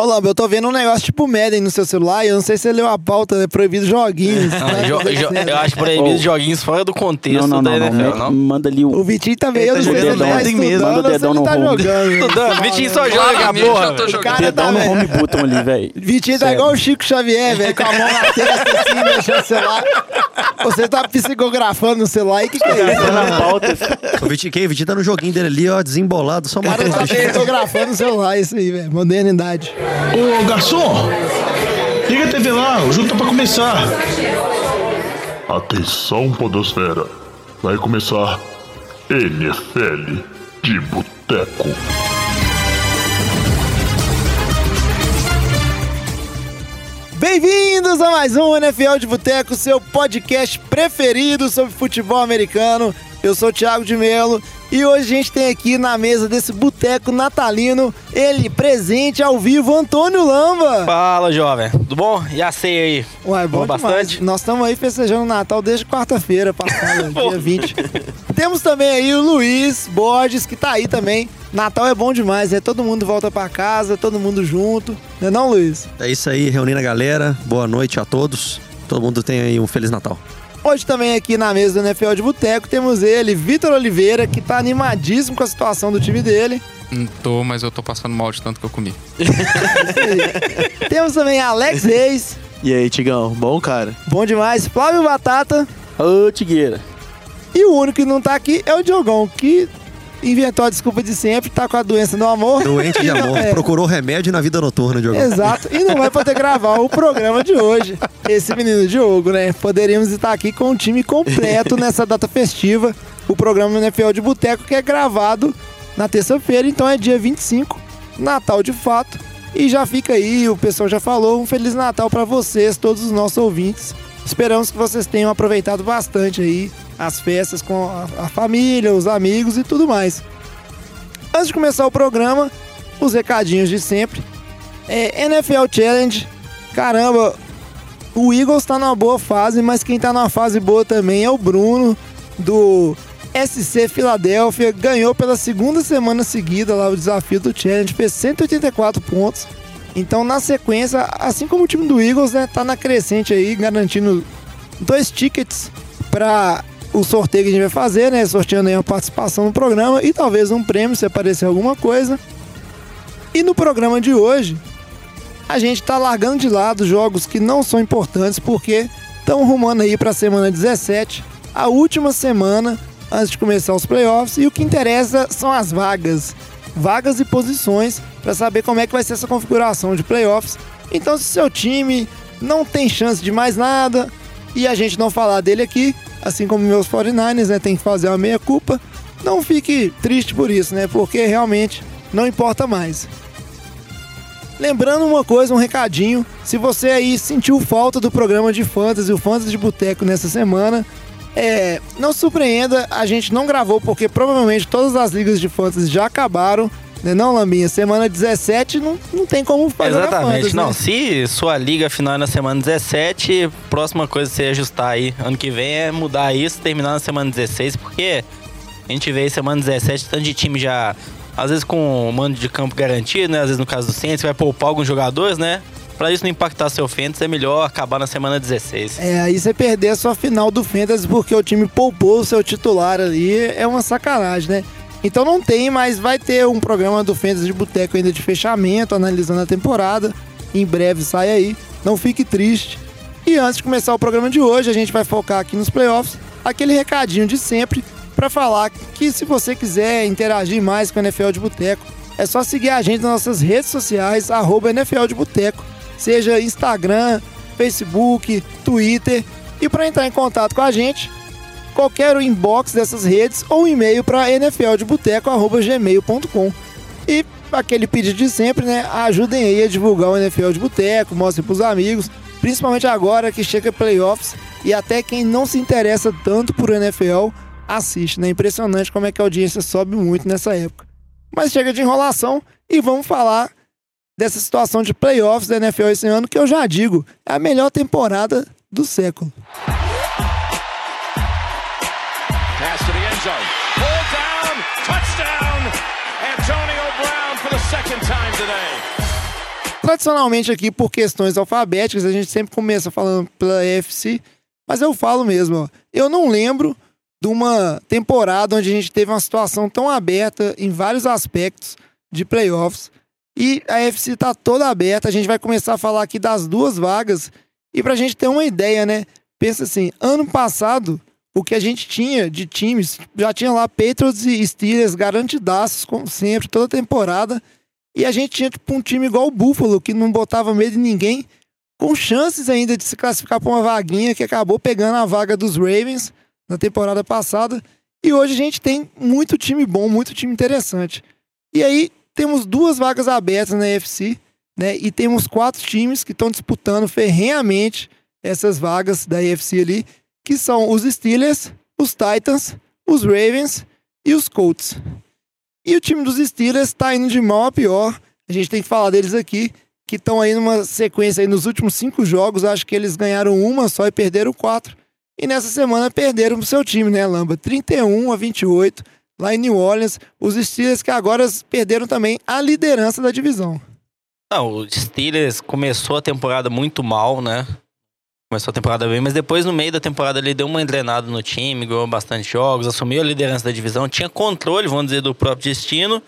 Ô, Lamba, eu tô vendo um negócio tipo Madden no seu celular e eu não sei se você leu a pauta, é proibido joguinhos. Não, né? jo- jo- eu acho proibido Oh. joguinhos fora do contexto Não, não, da não. NFL, não? Manda ali O um. Vitinho também, Ele eu tá não sei se jogando ele tá ontem mesmo, manda o dedão ele no tá home. jogando. Estudando, Vitinho só joga, porra. eu tô O jogando. cara Dedão tá, no home button ali, velho. Vitinho tá igual o Chico Xavier, velho, com a mão na testa assim, mexendo o celular. Você tá psicografando no celular aí, o que, que é isso? Tá na pauta. O Vitinho? O Vitinho tá no joguinho dele ali, ó, desembolado, só O cara matando tá psicografando no celular, isso aí, velho. Modernidade. Ô garçom, liga a TV lá, o jogo tá pra começar. Atenção, Podosfera. Vai começar NFL de Boteco. Bem-vindos a mais um NFL de Boteco, seu podcast preferido sobre futebol americano. Eu sou o Thiago de Melo e hoje a gente tem aqui na mesa desse boteco natalino, ele presente ao vivo, Antônio Lamba. Fala, jovem. Tudo bom? E a ceia aí? Ué, bom Bom bastante? Nós estamos aí festejando o Natal desde quarta-feira passada, dia 20. Temos também aí o Luiz Borges, que tá aí também. Natal é bom demais, é todo mundo volta pra casa, todo mundo junto. Não é não, Luiz? É isso aí, reunindo a galera. Boa noite a todos. Todo mundo tem aí um Feliz Natal. Hoje também aqui na mesa do NFL de Boteco temos ele, Vitor Oliveira, que tá animadíssimo com a situação do time dele. Não tô, mas eu tô passando mal de tanto que eu comi. temos também Alex Reis, E aí, Tigão? Bom, cara? bom demais, Flávio Batata. Ô, Tigueira. E o único que não tá aqui é o Diogão, que inventou a desculpa de sempre, tá com a doença do amor. Doente de amor. É. Procurou remédio na vida noturna, Diogo. Exato, e não vai poder gravar o programa de hoje. Esse menino Diogo, né? Poderíamos estar aqui com o time completo nessa data festiva. O programa NFL de Boteco que é gravado na terça-feira, então é dia 25, Natal de fato. E já fica aí, o pessoal já falou, um Feliz Natal para vocês, todos os nossos ouvintes. Esperamos que vocês tenham aproveitado bastante aí as festas com a, família, os amigos e tudo mais. Antes de começar o programa, os recadinhos de sempre. É, NFL Challenge, caramba, o Eagles tá numa boa fase, mas quem tá numa fase boa também é o Bruno, do SC Filadélfia. Ganhou pela segunda semana seguida lá o desafio do Challenge, fez 184 pontos. Então, na sequência, assim como o time do Eagles, né, tá na crescente aí, garantindo dois tickets para o sorteio que a gente vai fazer, né? Sorteando aí uma participação no programa e talvez um prêmio se aparecer alguma coisa. E no programa de hoje, a gente tá largando de lado jogos que não são importantes porque estão rumando aí para a semana 17, a última semana antes de começar os playoffs e o que interessa são as vagas, vagas e posições para saber como é que vai ser essa configuração de playoffs. Então, se seu time não tem chance de mais nada e a gente não falar dele aqui, assim como meus 49ers, né, tem que fazer uma meia culpa, não fique triste por isso, né? Porque realmente não importa mais. Lembrando uma coisa, um recadinho. Se você aí sentiu falta do programa de Fantasy, o Fantasy de Boteco nessa semana, é, não surpreenda, a gente não gravou porque provavelmente todas as ligas de Fantasy já acabaram. Né não, Lambinha? Semana 17 não, não tem como fazer Exatamente. Não, né? se sua liga final é na semana 17, próxima coisa que você ajustar aí ano que vem é mudar isso, terminar na semana 16, porque a gente vê aí semana 17, tanto de time já, às vezes com o mando de campo garantido, né? Às vezes no caso do Saints, vai poupar alguns jogadores, né? Pra isso não impactar seu fantasy, é melhor acabar na semana 16. É, aí você perder a sua final do Fantasy porque o time poupou o seu titular ali é uma sacanagem, né? Então não tem, mas vai ter um programa do Fantasy de Boteco ainda de fechamento, analisando a temporada. Em breve sai aí, não fique triste. E antes de começar o programa de hoje, a gente vai focar aqui nos playoffs, aquele recadinho de sempre para falar que se você quiser interagir mais com a NFL de Boteco, é só seguir a gente nas nossas redes sociais, arroba NFL de Boteco, seja Instagram, Facebook, Twitter. E para entrar em contato com a gente, qualquer inbox dessas redes ou um e-mail para nfldeboteco.gmail.com. E aquele pedido de sempre, né? Ajudem aí a divulgar o NFL de Boteco, mostrem pros amigos, principalmente agora que chega playoffs e até quem não se interessa tanto por NFL assiste, né? Impressionante como é que a audiência sobe muito nessa época. Mas chega de enrolação e vamos falar dessa situação de playoffs da NFL esse ano que eu já digo, é a melhor temporada do século. Pass to the end zone. Pull down. Touchdown. Antonio Brown for the second time today. tradicionalmente aqui, por questões alfabéticas, a gente sempre começa falando pela AFC, mas eu falo mesmo, eu não lembro de uma temporada onde a gente teve uma situação tão aberta em vários aspectos de playoffs. E a AFC tá toda aberta, a gente vai começar a falar aqui das duas vagas. E pra gente ter uma ideia, né? Pensa assim, ano passado, o que a gente tinha de times, já tinha lá Patriots e Steelers garantidaços, como sempre, toda temporada. E a gente tinha tipo um time igual o Buffalo, que não botava medo em ninguém, com chances ainda de se classificar para uma vaguinha, que acabou pegando a vaga dos Ravens na temporada passada. E hoje a gente tem muito time bom, muito time interessante. E aí temos duas vagas abertas na UFC, né? E temos quatro times que estão disputando ferrenhamente essas vagas da UFC ali, que são os Steelers, os Titans, os Ravens e os Colts. E o time dos Steelers está indo de mal a pior. A gente tem que falar deles aqui, que estão aí numa sequência aí nos últimos cinco jogos. Acho que eles ganharam uma só e perderam quatro. E nessa semana perderam pro seu time, né, Lamba? 31 a 28 lá em New Orleans. Os Steelers que agora perderam também a liderança da divisão. Não, o Steelers começou a temporada muito mal, né? Começou a temporada bem, mas depois no meio da temporada ele deu uma engrenada no time, ganhou bastante jogos, assumiu a liderança da divisão, tinha controle, vamos dizer, do próprio destino.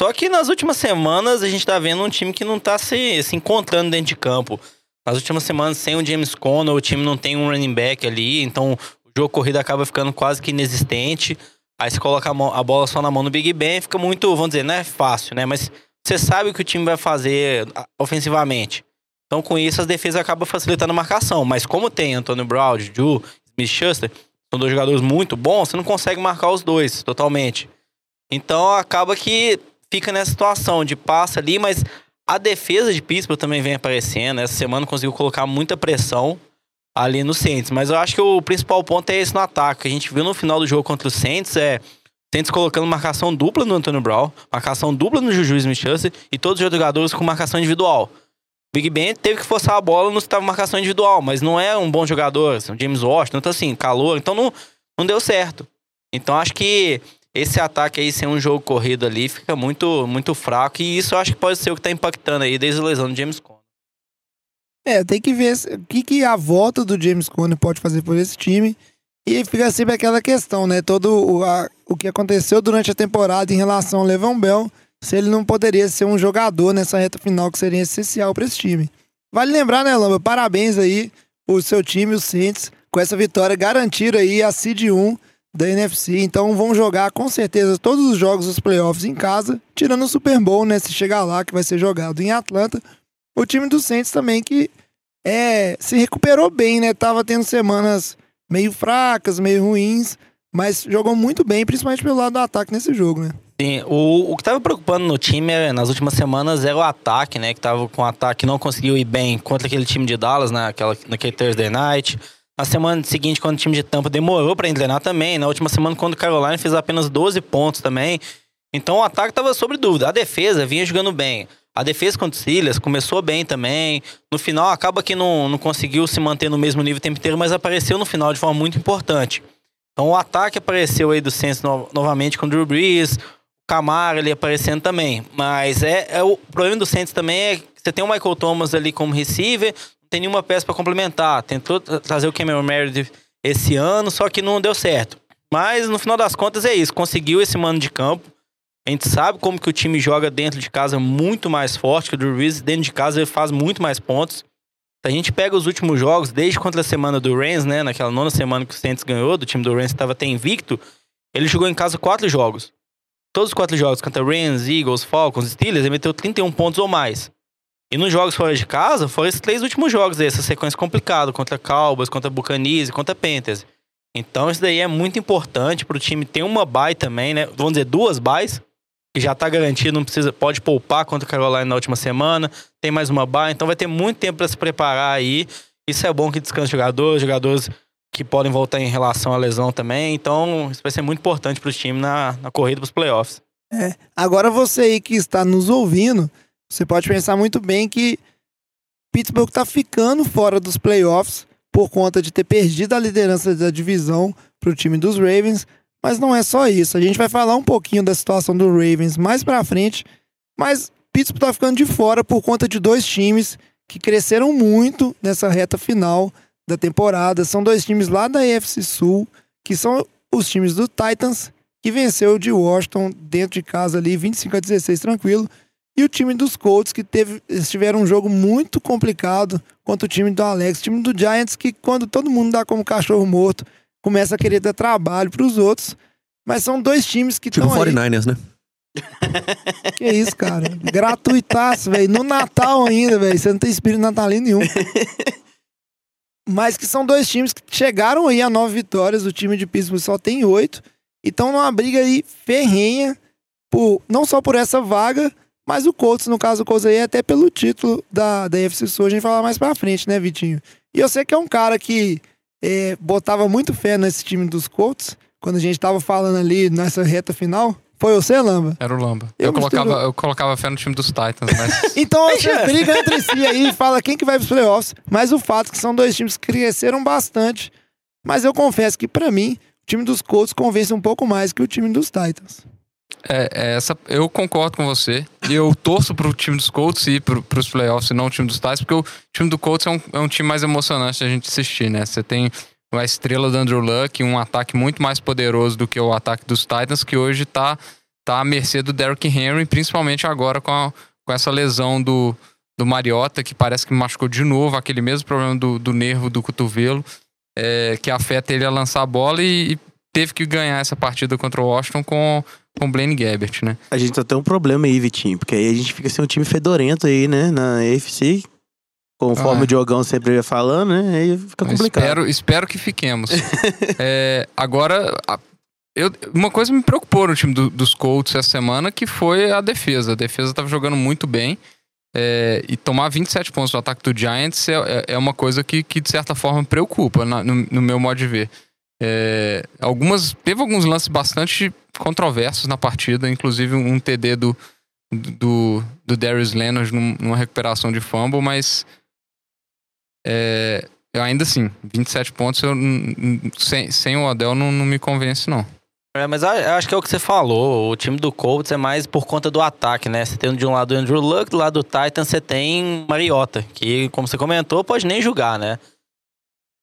Só que nas últimas semanas a gente tá vendo um time que não tá se, se encontrando dentro de campo. Nas últimas semanas, sem o James Conner, o time não tem um running back ali, então o jogo corrido acaba ficando quase que inexistente. Aí você coloca a, mão, a bola só na mão do Big Ben, fica muito, vamos dizer, não é fácil, né? Mas você sabe o que o time vai fazer ofensivamente. Então, com isso, as defesas acabam facilitando a marcação. Mas como tem Antônio Brown, Ju, Smith Schuster, são dois jogadores muito bons, você não consegue marcar os dois totalmente. Então, acaba que fica nessa situação de passa ali, mas a defesa de Pittsburgh também vem aparecendo. Essa semana conseguiu colocar muita pressão ali no Saints. Mas eu acho que o principal ponto é esse no ataque. A gente viu no final do jogo contra o Saints, é... Saints colocando marcação dupla no Antônio Brown, marcação dupla no Juju Smith-Schuster e todos os jogadores com marcação individual. Big Ben teve que forçar a bola no estava marcação individual, mas não é um bom jogador, assim, James Washington, então assim, calor, então não, não deu certo. Então acho que esse ataque aí sem um jogo corrido ali fica muito muito fraco e isso eu acho que pode ser o que está impactando aí desde a lesão do James Conner. É, tem que ver o que, que a volta do James Conner pode fazer por esse time. E fica sempre aquela questão, né? Todo o, a, o que aconteceu durante a temporada em relação ao Levão Bell se ele não poderia ser um jogador nessa reta final que seria essencial para esse time. Vale lembrar, né, Lamba? Parabéns aí o seu time, os Saints, com essa vitória garantiram aí a seed 1 da NFC. Então vão jogar com certeza todos os jogos dos playoffs em casa, tirando o Super Bowl, né, se chegar lá que vai ser jogado em Atlanta. O time dos Saints também que é, se recuperou bem, né? Tava tendo semanas meio fracas, meio ruins, mas jogou muito bem, principalmente pelo lado do ataque nesse jogo, né? Sim, o, o que estava preocupando no time é, nas últimas semanas era o ataque, né? Que tava com o ataque não conseguiu ir bem contra aquele time de Dallas naquela, naquele Thursday night. Na semana seguinte, quando o time de Tampa demorou para engrenar também. Na última semana, quando o Carolina fez apenas 12 pontos também. Então o ataque estava sobre dúvida. A defesa vinha jogando bem. A defesa contra o Silas começou bem também. No final, acaba que não, não conseguiu se manter no mesmo nível o tempo inteiro, mas apareceu no final de forma muito importante. Então o ataque apareceu aí do Saints no, novamente com o Drew Brees, Camaro ali aparecendo também. Mas é, é o problema do Saints também é que você tem o Michael Thomas ali como receiver, não tem nenhuma peça para complementar. Tentou trazer o Cameron Meredith esse ano, só que não deu certo. Mas no final das contas é isso, conseguiu esse mano de campo. A gente sabe como que o time joga dentro de casa muito mais forte, que o Drew Brees dentro de casa ele faz muito mais pontos. A gente pega os últimos jogos, desde contra a semana do Rams, né, naquela nona semana que o Saints ganhou, do time do Rams estava até invicto, ele jogou em casa quatro jogos. Todos os quatro jogos contra Rams, Eagles, Falcons, Steelers, ele meteu 31 pontos ou mais. E nos jogos fora de casa, foram esses três últimos jogos aí, essa sequência complicada, contra Cowboys, contra Buccaneers e contra Panthers. Então isso daí é muito importante para o time ter uma bye também, né? Vamos dizer, duas byes, que já está garantido, não precisa, pode poupar contra a Carolina na última semana, tem mais uma bye, então vai ter muito tempo para se preparar aí. Isso é bom que descansa jogadores, jogadores que podem voltar em relação à lesão também. Então, isso vai ser muito importante para o time na, na corrida para os playoffs. É. Agora você aí que está nos ouvindo, você pode pensar muito bem que Pittsburgh está ficando fora dos playoffs por conta de ter perdido a liderança da divisão para o time dos Ravens. Mas não é só isso. A gente vai falar um pouquinho da situação do Ravens mais para frente. Mas Pittsburgh tá ficando de fora por conta de dois times que cresceram muito nessa reta final da temporada. São dois times lá da AFC Sul, que são os times do Titans, que venceu o de Washington dentro de casa ali, 25 a 16, tranquilo. E o time dos Colts, que teve, tiveram um jogo muito complicado contra o time do Alex, o time do Giants, que quando todo mundo dá como cachorro morto, começa a querer dar trabalho para os outros. Mas são dois times que Tipo estão aí. 49ers, né? Que isso, cara? Gratuitaço, velho. No Natal ainda, velho. Você não tem espírito natalino nenhum. Mas que são dois times que chegaram aí a nove vitórias. O time de Pittsburgh só tem oito. E estão numa briga aí ferrenha. Por, não só por essa vaga, mas o Colts, no caso o Colts aí, é até pelo título da, da UFC Sul. A gente fala mais pra frente, né, Vitinho? E eu sei que é um cara que é, botava muito fé nesse time dos Colts. Quando a gente tava falando ali nessa reta final. Foi você, Lamba? Era o Lamba. Eu Eu, misturo- colocava, eu colocava fé no time dos Titans, mas. Então vocês brigam entre si aí e fala quem que vai pros playoffs. Mas o fato é que são dois times que cresceram bastante. Mas eu confesso que pra mim, o time dos Colts convence um pouco mais que o time dos Titans. É, é essa, eu concordo com você. E eu torço pro time dos Colts ir pro, pros playoffs e não o time dos Titans, porque o time do Colts é um, é um time mais emocionante da gente assistir, né? Você tem a estrela do Andrew Luck, um ataque muito mais poderoso do que o ataque dos Titans, que hoje tá, tá à mercê do Derrick Henry, principalmente agora com, a- com essa lesão do, do Mariota, que parece que machucou de novo, aquele mesmo problema do, do nervo do cotovelo, é, que afeta ele a lançar a bola e, e teve que ganhar essa partida contra o Washington com com Blaine Gabbert, né? A gente só tem um problema aí, Vitinho, porque aí a gente fica sem um time fedorento aí, né, na AFC. Conforme Ah, é. o Diogão sempre ia falando, né? Aí fica Eu complicado. Espero, espero que fiquemos. É, agora, eu, uma coisa me preocupou no time do- dos Colts essa semana, que foi a defesa. A defesa estava jogando muito bem. é, e tomar 27 pontos no ataque do Giants é, é- é uma coisa que, que, de certa forma, preocupa, na- no, no meu modo de ver. É, algumas, teve alguns lances bastante controversos na partida, inclusive um TD do, do, do Darius Leonard num- numa recuperação de fumble, mas é, eu ainda assim, 27 pontos eu, sem, sem o Odell não, não me convence, não. É, mas acho que é o que você falou. O time do Colts é mais por conta do ataque, né? Você tem de um lado o Andrew Luck, do lado do Titan você tem Mariota, que, como você comentou, pode nem julgar, né?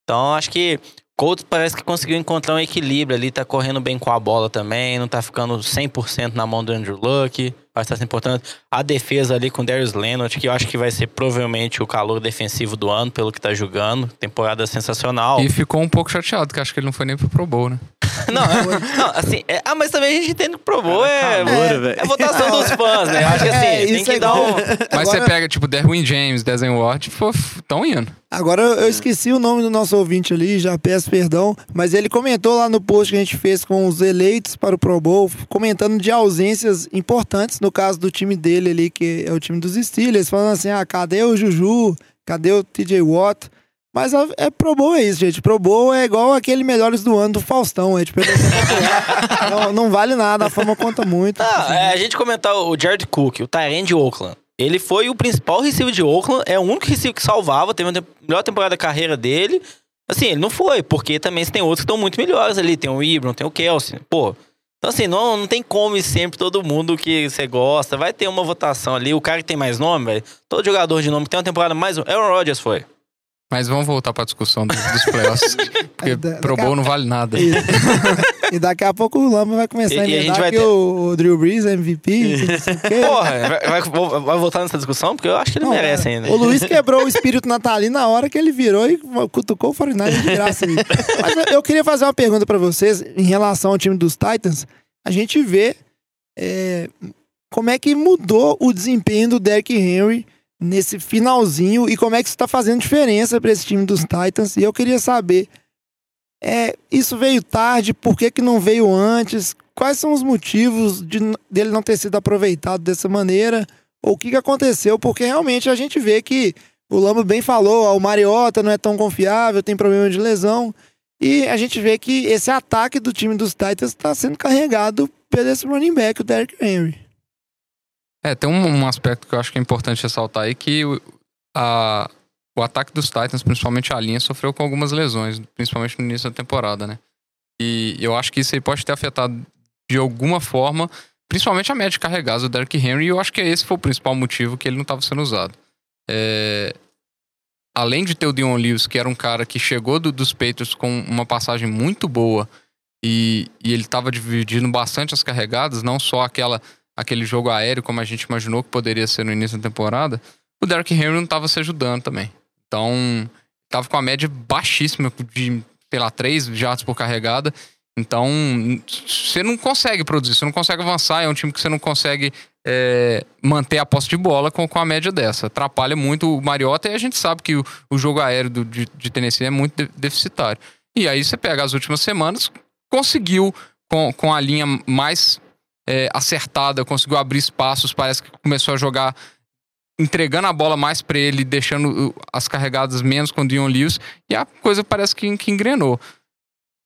Então acho que Colts parece que conseguiu encontrar um equilíbrio ali, tá correndo bem com a bola também, não tá ficando 100% na mão do Andrew Luck, vai estar sendo importante. A defesa ali com o Darius Leonard, que eu acho que vai ser provavelmente o calor defensivo do ano, pelo que tá jogando. Temporada sensacional. E ficou um pouco chateado, que acho que ele não foi nem pro Pro Bowl, né? Não, é- não, assim, é- ah, mas também a gente entende que provou, é, calor, é, é votação dos fãs, né? Eu acho que assim, É, tem isso que é dar um. Mas Agora- você pega, tipo, Derwin James, Dezen Ward, estão indo. Agora eu esqueci o nome do nosso ouvinte ali, já peço perdão, mas ele comentou lá no post que a gente fez com os eleitos para o Pro Bowl, comentando de ausências importantes, no caso do time dele ali, que é o time dos Steelers, falando assim: ah, cadê o Juju? Cadê o TJ Watt? Mas a- é Pro Bowl é isso, gente. Pro Bowl é igual aquele Melhores do Ano do Faustão. É tipo, é não, não vale nada, a fama conta muito. Ah, é, a gente comentar o Jared Cook, o Tyrant de Oakland. Ele foi o principal receiver de Oakland, é o único receiver que salvava, teve a melhor temporada da carreira dele. Assim, ele não foi, porque também tem outros que estão muito melhores ali. Tem o Ibram, tem o Kelsey. Pô. Então, assim, não, não tem como ir sempre todo mundo que você gosta. Vai ter uma votação ali. O cara que tem mais nome, velho. Todo jogador de nome que tem uma temporada mais. Aaron Rodgers foi. Mas vamos voltar pra discussão dos, dos playoffs. porque da- Pro daqui a- Bowl não vale nada. E, e daqui a pouco o Lama vai começar E- a e a gente emendar vai que ter- o, o Drew Brees é MVP. Porra, vai, vai- vai voltar nessa discussão? Porque eu acho que ele Não, merece cara, ainda. O Luiz quebrou o espírito natalino na hora que ele virou e cutucou o 49 de graça aí. Mas eu- eu queria fazer uma pergunta pra vocês em relação ao time dos Titans. A gente vê é, como é que mudou o desempenho do Derrick Henry nesse finalzinho e como é que isso tá fazendo diferença pra esse time dos Titans. E eu queria saber, é, isso veio tarde, por que, que não veio antes? Quais são os motivos de, dele não ter sido aproveitado dessa maneira? Ou o que, que aconteceu? Porque realmente a gente vê que o Lamba bem falou, ó, o Mariota não é tão confiável, tem problema de lesão. E a gente vê que esse ataque do time dos Titans está sendo carregado pelo esse running back, o Derrick Henry. É, tem um, um aspecto que eu acho que é importante ressaltar aí, que o, a- o ataque dos Titans, principalmente a linha, sofreu com algumas lesões, principalmente no início da temporada, né? E eu acho que isso aí pode ter afetado de alguma forma principalmente a média de carregados do Derrick Henry, e eu acho que esse foi o principal motivo que ele não estava sendo usado. É, além de ter o Dion Lewis, que era um cara que chegou do- dos Patriots com uma passagem muito boa e, e ele estava dividindo bastante as carregadas, não só aquela, aquele jogo aéreo como a gente imaginou que poderia ser no início da temporada, o Derrick Henry não estava se ajudando também. Então, estava com a média baixíssima de, sei lá, 3 jatos por carregada. Então, você não consegue produzir, você não consegue avançar. É um time que você não consegue é, manter a posse de bola com, com a média dessa. Atrapalha muito o Mariota e a gente sabe que o, o jogo aéreo do- de, de Tennessee é muito de- deficitário. E aí você pega as últimas semanas, conseguiu com, com a linha mais é, acertada, conseguiu abrir espaços, parece que começou a jogar entregando a bola mais pra ele, deixando as carregadas menos com o Dion Lewis, e a coisa parece que, que engrenou.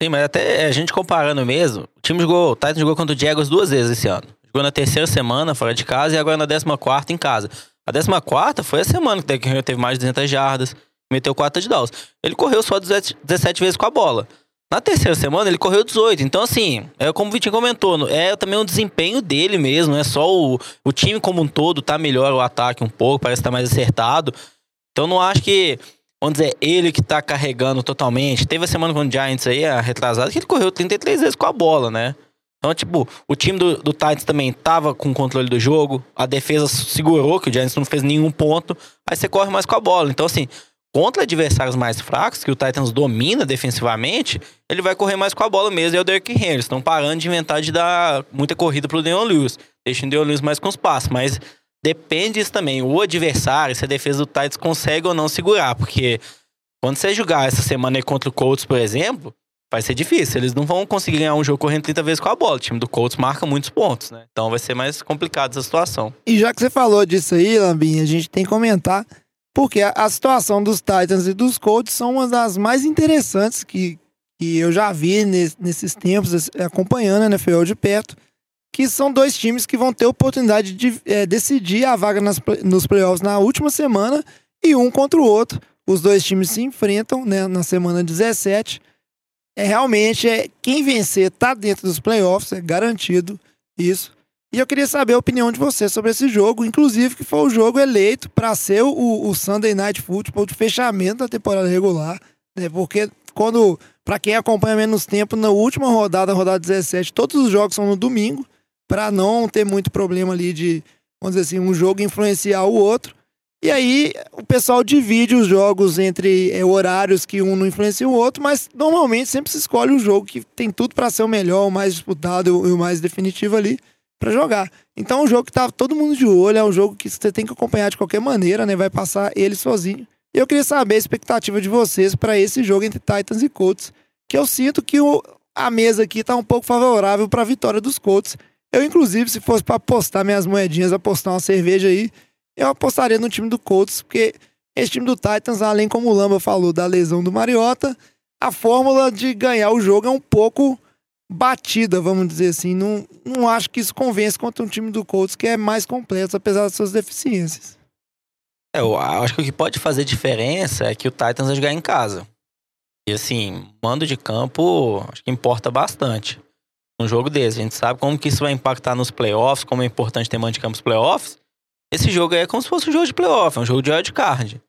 Sim, mas até a gente comparando mesmo, o time jogou, o Titans jogou contra o Jaguars duas vezes esse ano. Jogou na terceira semana, fora de casa, e agora na décima quarta em casa. A décima quarta foi a semana que teve mais de 200 jardas, meteu 4 touchdowns. Ele correu só 17 17 vezes com a bola. Na terceira semana ele correu 18. Então, assim, é como o Vitinho comentou, é também um desempenho dele mesmo. É só o, o time como um todo tá melhor o ataque um pouco, parece que tá mais acertado. Então, não acho que, vamos dizer, ele que tá carregando totalmente. Teve a semana com o Giants aí, a retrasada, que ele correu 33 vezes com a bola, né? Então, tipo, o time do, do Titans também tava com o controle do jogo, a defesa segurou, que o Giants não fez nenhum ponto, aí você corre mais com a bola. Então, assim, contra adversários mais fracos, que o Titans domina defensivamente, ele vai correr mais com a bola mesmo, e é o Derrick Henry. Estão parando de inventar de dar muita corrida pro Deion Lewis, deixando o Deion Lewis mais com os passos, mas depende disso também, o adversário, se a defesa do Titans consegue ou não segurar, porque quando você jogar essa semana contra o Colts, por exemplo, vai ser difícil. Eles não vão conseguir ganhar um jogo correndo 30 vezes com a bola. O time do Colts marca muitos pontos, né? Então vai ser mais complicado essa situação. E já que você falou disso aí, Lambinha, a gente tem que comentar, porque a, a situação dos Titans e dos Colts são uma das mais interessantes que, que eu já vi nes- nesses tempos, acompanhando a NFL de perto, que são dois times que vão ter oportunidade de eh, decidir a vaga nas nos playoffs na última semana e um contra o outro. Os dois times se enfrentam né, na semana 17. É realmente é quem vencer tá dentro dos playoffs, é garantido isso. E eu queria saber a opinião de você sobre esse jogo, inclusive que foi o jogo eleito para ser o, o Sunday Night Football de fechamento da temporada regular, né? Porque quando, para quem acompanha menos tempo, na última rodada, rodada 17, todos os jogos são no domingo, para não ter muito problema ali de, vamos dizer assim, um jogo influenciar o outro. E aí o pessoal divide os jogos entre é, horários que um não influencia o outro, mas normalmente sempre se escolhe um jogo que tem tudo para ser o melhor, o mais disputado e o mais definitivo ali para jogar. Então é um jogo que tá todo mundo de olho, é um jogo que você tem que acompanhar de qualquer maneira, né? Vai passar ele sozinho. E eu queria saber a expectativa de vocês para esse jogo entre Titans e Colts, que eu sinto que o- a mesa aqui tá um pouco favorável para a vitória dos Colts. Eu inclusive, se fosse para apostar minhas moedinhas, apostar uma cerveja aí, eu apostaria no time do Colts, porque esse time do Titans, além como o Lamba falou da lesão do Mariota, a fórmula de ganhar o jogo é um pouco batida, vamos dizer assim. Não, não acho que isso convence contra um time do Colts que é mais completo, apesar das suas deficiências. É, eu acho que o que pode fazer diferença é que o Titans vai jogar em casa. E assim, mando de campo, acho que importa bastante. Um jogo desse, a gente sabe como que isso vai impactar nos playoffs, como é importante ter mando de campo nos playoffs. Esse jogo aí é como se fosse um jogo de playoff, é um jogo de wildcard.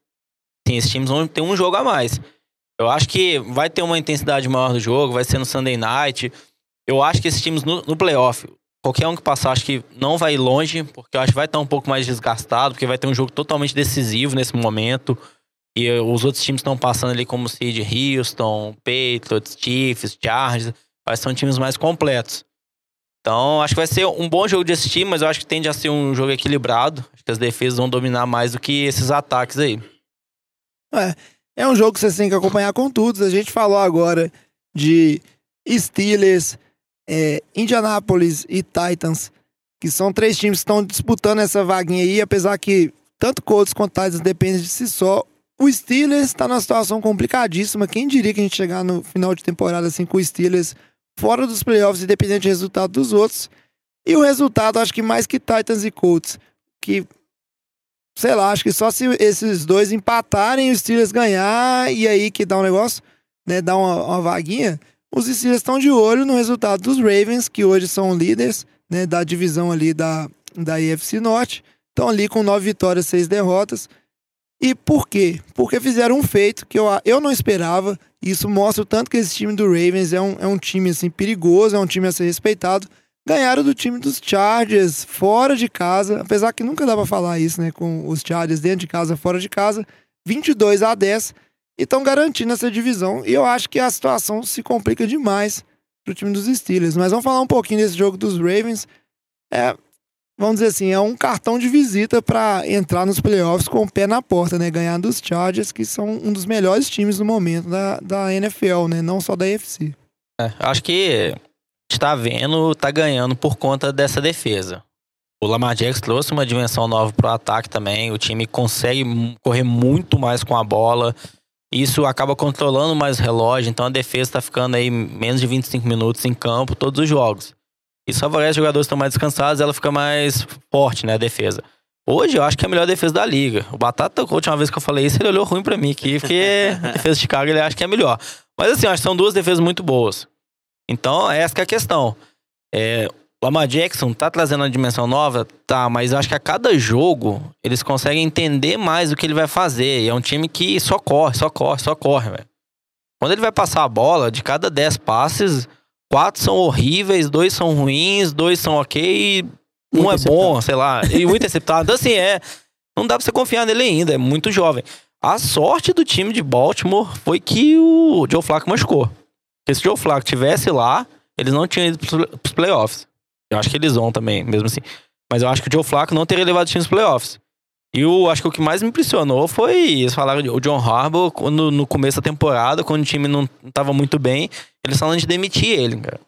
Sim, esses times vão ter um jogo a mais. Eu acho que vai ter uma intensidade maior do jogo, vai ser no Sunday Night. Eu acho que esses times no, no playoff, qualquer um que passar, acho que não vai ir longe, porque eu acho que vai estar um pouco mais desgastado, porque vai ter um jogo totalmente decisivo nesse momento. E os outros times estão passando ali como Seed Houston, Patriots, Chiefs, Chargers. Vai ser times mais completos. Então, acho que vai ser um bom jogo de assistir, mas eu acho que tende a ser um jogo equilibrado. Acho que as defesas vão dominar mais do que esses ataques aí. É um jogo que vocês têm que acompanhar com todos. A gente falou agora de Steelers, é, Indianapolis e Titans, que são três times que estão disputando essa vaguinha aí, apesar que tanto Colts quanto Titans dependem de si só. O Steelers está numa situação complicadíssima. Quem diria que a gente chegar no final de temporada assim com o Steelers fora dos playoffs, independente do resultado dos outros. E o resultado, acho que mais que Titans e Colts, que sei lá, acho que só se esses dois empatarem os Steelers ganhar e aí que dá um negócio, né, dá uma, uma vaguinha, os Steelers estão de olho no resultado dos Ravens, que hoje são líderes né, da divisão ali da, da IFC Norte. Estão ali com nove vitórias, seis derrotas. E por quê? Porque fizeram um feito que eu, eu não esperava. Isso mostra o tanto que esse time do Ravens é um, é um time assim, perigoso, é um time a ser respeitado. Ganharam do time dos Chargers fora de casa, apesar que nunca dá pra falar isso, né? Com os Chargers dentro de casa, fora de casa, 22 a 10 e estão garantindo essa divisão. E eu acho que a situação se complica demais pro time dos Steelers. Mas vamos falar um pouquinho desse jogo dos Ravens. É, vamos dizer assim, é um cartão de visita para entrar nos playoffs com o pé na porta, né? Ganhar dos Chargers, que são um dos melhores times no momento da, da NFL, né? Não só da UFC. É, acho que está vendo, tá ganhando por conta dessa defesa. O Lamar Jackson trouxe uma dimensão nova pro ataque também. O time consegue correr muito mais com a bola. Isso acaba controlando mais o relógio. Então a defesa está ficando aí menos de 25 minutos em campo todos os jogos. Isso favorece os jogadores estão mais descansados, ela fica mais forte, né, a defesa. Hoje eu acho que é a melhor defesa da liga. O Batata, a última vez que eu falei isso, ele olhou ruim para mim aqui, porque a defesa de Chicago ele acha que é melhor. Mas assim, eu acho que são duas defesas muito boas. Então, essa é a questão. É, o Lamar Jackson tá trazendo uma dimensão nova? Tá, mas eu acho que a cada jogo eles conseguem entender mais o que ele vai fazer. E é um time que só corre, só corre, só corre, velho. Quando ele vai passar a bola, de cada 10 passes, quatro são horríveis, dois são ruins, dois são ok, um é bom, sei lá, e um interceptado. Assim, é. Não dá pra você confiar nele ainda, é muito jovem. A sorte do time de Baltimore foi que o Joe Flacco machucou. Porque se o Joe Flacco tivesse lá, eles não tinham ido pros playoffs. Eu acho que eles vão também, mesmo assim. Mas eu acho que o Joe Flacco não teria levado o time pros playoffs. E o, acho que o que mais me impressionou foi, eles falaram, o John Harbaugh, quando, no começo da temporada, quando o time não estava muito bem, eles falaram de demitir ele, cara.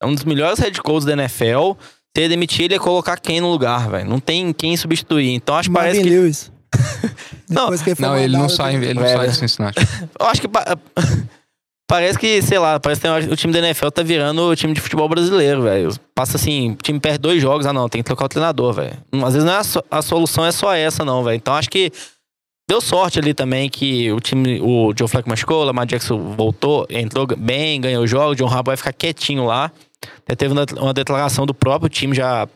É um dos melhores head coaches da NFL. Se ele demitir, ele ia colocar quem no lugar, velho. Não tem quem substituir. Então acho que Marvin parece que... Lewis. Não, que foi Não, ele não sai, ele não É, sai de Cincinnati. Eu acho que parece que, sei lá, parece que o time da NFL tá virando o time de futebol brasileiro, velho. Passa assim, o time perde dois jogos, ah não, tem que trocar o treinador, velho. Às vezes não é a, so- a solução é só essa, não, velho. Então acho que deu sorte ali também que o time, o Joe Flacco machucou, o Lamar Jackson voltou, entrou bem, ganhou o jogo, o John Harbaugh vai ficar quietinho lá. Até teve uma, uma declaração do próprio time já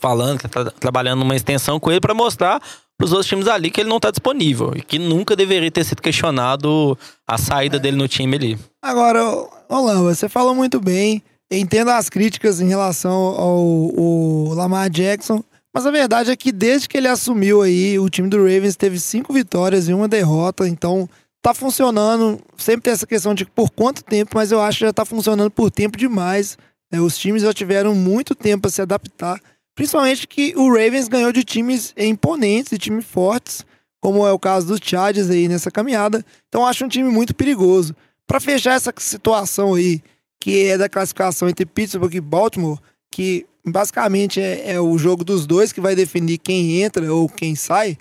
falando que tá tra- trabalhando numa extensão com ele pra mostrar pros outros times ali que ele não tá disponível e que nunca deveria ter sido questionado a saída dele no time ali. Agora, ô, ô Lamba, você falou muito bem. Entendo as críticas em relação ao, ao Lamar Jackson. Mas a verdade é que desde que ele assumiu aí, o time do Ravens teve cinco vitórias e uma derrota. Então, tá funcionando. Sempre tem essa questão de por quanto tempo, mas eu acho que já tá funcionando por tempo demais. né? os times já tiveram muito tempo para se adaptar. Principalmente que o Ravens ganhou de times imponentes e times fortes, como é o caso dos Chargers aí nessa caminhada. Então, acho um time muito perigoso. Para fechar essa situação aí, que é da classificação entre Pittsburgh e Baltimore, que basicamente é, é o jogo dos dois que vai definir quem entra ou quem sai.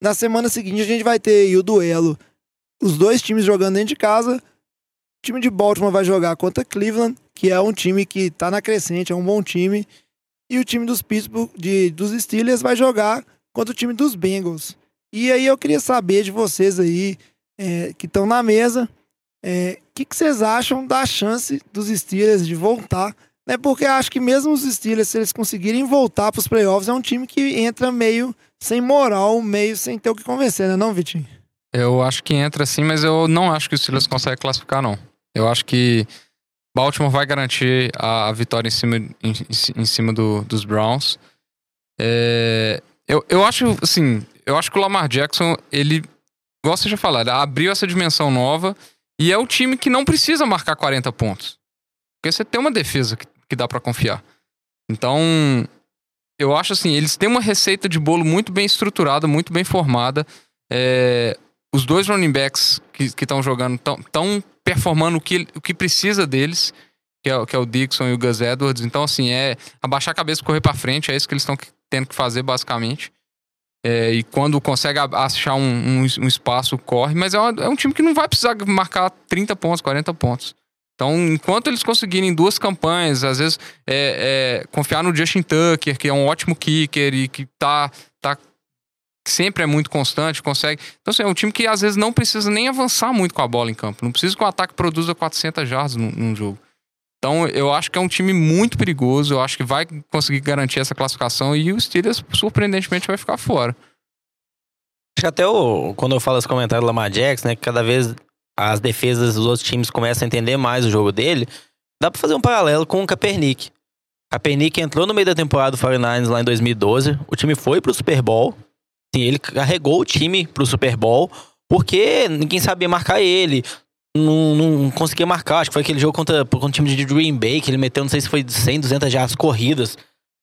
Na semana seguinte a gente vai ter aí o duelo, os dois times jogando dentro de casa. O time de Baltimore vai jogar contra Cleveland, que é um time que tá na crescente, é um bom time. E o time dos Pittsburgh, de, dos Steelers, vai jogar contra o time dos Bengals. E aí eu queria saber de vocês aí, é, que estão na mesa, é, o que, que vocês acham da chance dos Steelers de voltar? Né? Porque acho que mesmo os Steelers, se eles conseguirem voltar para os playoffs, é um time que entra meio sem moral, meio sem ter o que convencer, né não, Vitinho? Eu acho que entra sim, mas eu não acho que o Steelers consegue classificar, não. Eu acho que Baltimore vai garantir a, a vitória em cima, em, em cima do- dos Browns. É, eu, eu acho, assim, eu acho que o Lamar Jackson, ele, você já falou, ele abriu essa dimensão nova e é o time que não precisa marcar 40 pontos. Porque você tem uma defesa que, que dá pra confiar. Então, eu acho assim, eles têm uma receita de bolo muito bem estruturada, muito bem formada. É, os dois running backs que estão jogando estão performando o que, o que precisa deles, que é, que é o Dixon e o Gus Edwards. Então, assim, é abaixar a cabeça e correr pra frente, é isso que eles estão tendo que fazer, basicamente. É, e quando consegue achar um, um, um espaço, corre. Mas é, uma- é um time que não vai precisar marcar 30 pontos, 40 pontos. Então, enquanto eles conseguirem duas campanhas, às vezes é, é, confiar no Justin Tucker, que é um ótimo kicker e que tá, tá sempre é muito constante, consegue. Então, assim, é um time que às vezes não precisa nem avançar muito com a bola em campo. Não precisa que o ataque produza 400 jardas num, num jogo. Então, eu acho que é um time muito perigoso. Eu acho que vai conseguir garantir essa classificação e o Steelers, surpreendentemente, vai ficar fora. Acho que até o, quando eu falo esse comentário do Lamar Jackson, né, que cada vez as defesas dos outros times começam a entender mais o jogo dele, dá pra fazer um paralelo com o Kaepernick. Kaepernick entrou no meio da temporada do 49ers lá em 2012, o time foi pro Super Bowl, sim, ele carregou o time pro Super Bowl, porque ninguém sabia marcar ele, não, não conseguia marcar, acho que foi aquele jogo contra, contra o time de Green Bay, que ele meteu, não sei se foi 100, 200 jardas corridas,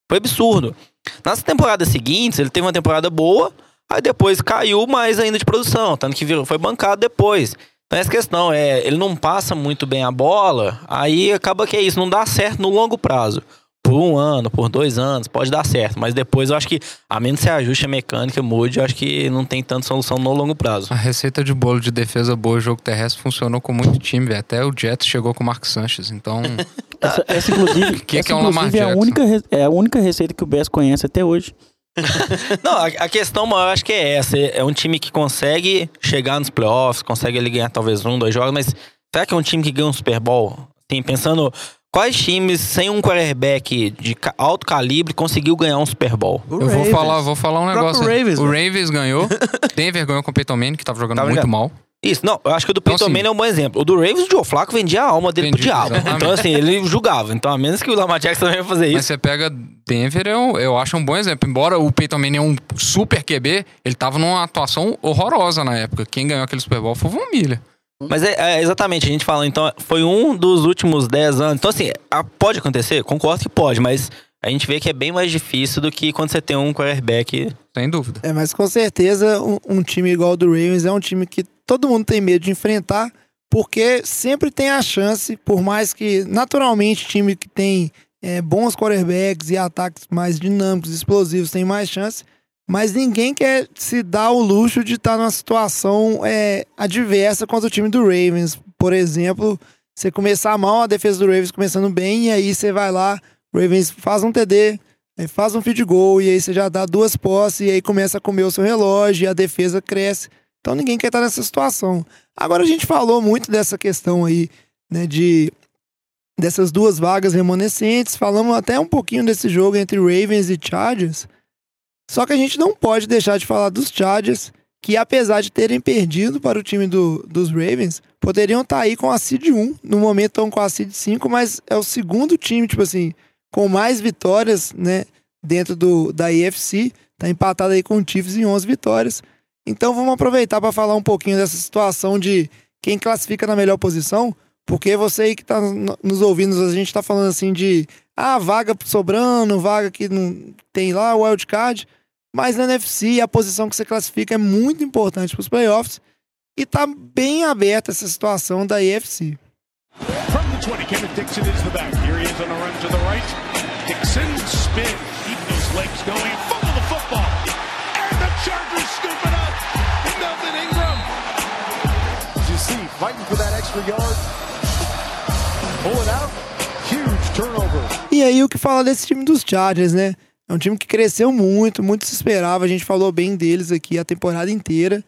foi absurdo. Nas temporadas seguintes, ele teve uma temporada boa, aí depois caiu mais ainda de produção, tanto que virou, foi bancado depois. Então essa questão é, ele não passa muito bem a bola, aí acaba que é isso, não dá certo no longo prazo. Por um ano, por dois anos, pode dar certo. Mas depois eu acho que, a menos que você ajuste a mecânica, mude, eu acho que não tem tanta solução no longo prazo. A receita de bolo de defesa boa jogo terrestre funcionou com muito time, velho. Até o Jets chegou com o Mark Sanches. Então, Essa, essa, inclusive, Que essa, que é um inclusive, é a única, é a única receita que o Bears conhece até hoje. Não, a, a questão maior acho que é essa. É um time que consegue chegar nos playoffs, consegue ali ganhar talvez um, dois jogos, mas será que é um time que ganha um Super Bowl? Assim, pensando quais times sem um quarterback de alto calibre conseguiu ganhar um Super Bowl? O eu vou Ravens. falar, vou falar um negócio. Ravens, o velho. Ravens ganhou, Denver ganhou com o Peyton Manning, que tava jogando Tá muito ligado? mal. Isso, não, eu acho que o do Então, Peyton assim- Manning é um bom exemplo. O do Ravens, o Joe Flacco vendia a alma dele pro Entendi, diabo. exatamente. Então, assim, ele julgava. Então, a menos que o Lamar Jackson também vai fazer Mas isso. você pega Denver, eu, eu acho um bom exemplo. Embora o Peyton Manning é um super QB, ele tava numa atuação horrorosa na época. Quem ganhou aquele Super Bowl foi o Von Miller. Mas é, é exatamente, a gente fala, então, foi um dos últimos 10 anos. Então, assim, a- pode acontecer? Concordo que pode, mas a gente vê que é bem mais difícil do que quando você tem um quarterback. Sem dúvida. É, mas com certeza um, um time igual o do Ravens é um time que todo mundo tem medo de enfrentar, porque sempre tem a chance, por mais que naturalmente time que tem é, bons quarterbacks e ataques mais dinâmicos, explosivos, tem mais chance, mas ninguém quer se dar o luxo de estar numa situação é, adversa contra o time do Ravens. Por exemplo, você começar mal, a defesa do Ravens começando bem, e aí você vai lá, o Ravens faz um TD, faz um feed goal e aí você já dá duas posses e aí começa a comer o seu relógio e a defesa cresce. Então ninguém quer estar nessa situação. Agora a gente falou muito dessa questão aí, né, de dessas duas vagas remanescentes. Falamos até um pouquinho desse jogo entre Ravens e Chargers. Só que a gente não pode deixar de falar dos Chargers, que apesar de terem perdido para o time do, dos Ravens, poderiam estar aí com a seed 1. No momento estão com a seed 5, mas é o segundo time, tipo assim, com mais vitórias, né, dentro do, da IFC, tá empatado aí com o Chiefs em 11 vitórias. Então vamos aproveitar para falar um pouquinho dessa situação de quem classifica na melhor posição, porque você aí que tá no- nos ouvindo, a gente tá falando assim de ah, vaga sobrando, vaga que não tem lá, o wildcard, mas na NFC a posição que você classifica é muito importante para os playoffs e tá bem aberta essa situação da IFC. From the 20, Kenneth Dixon is the back. Here he is on the run to the right. Dixon spin, keeping his legs going. Fumble the football. And the Chargers scoop it up. Melvin Ingram. As you see, fighting for that extra yard. Pull it out. Huge turnover. E aí o que fala desse time dos Chargers, né? É um time que cresceu muito, muito se esperava. A gente falou bem deles aqui a temporada inteira.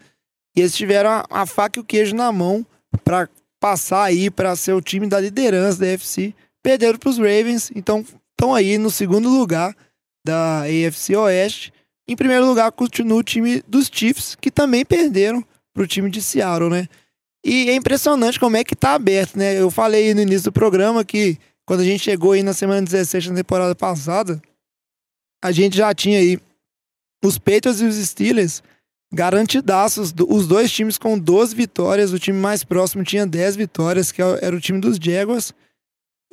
E eles tiveram a, a faca e o queijo na mão para passar aí para ser o time da liderança da AFC. Perderam para os Ravens, então estão aí no segundo lugar da AFC Oeste. Em primeiro lugar continua o time dos Chiefs, que também perderam para o time de Seattle, né? E é impressionante como é que tá aberto, né? Eu falei no início do programa que quando a gente chegou aí na semana 17 da temporada passada, a gente já tinha aí os Patriots e os Steelers garantidaços, os dois times com 12 vitórias, o time mais próximo tinha 10 vitórias, que era o time dos Jaguars.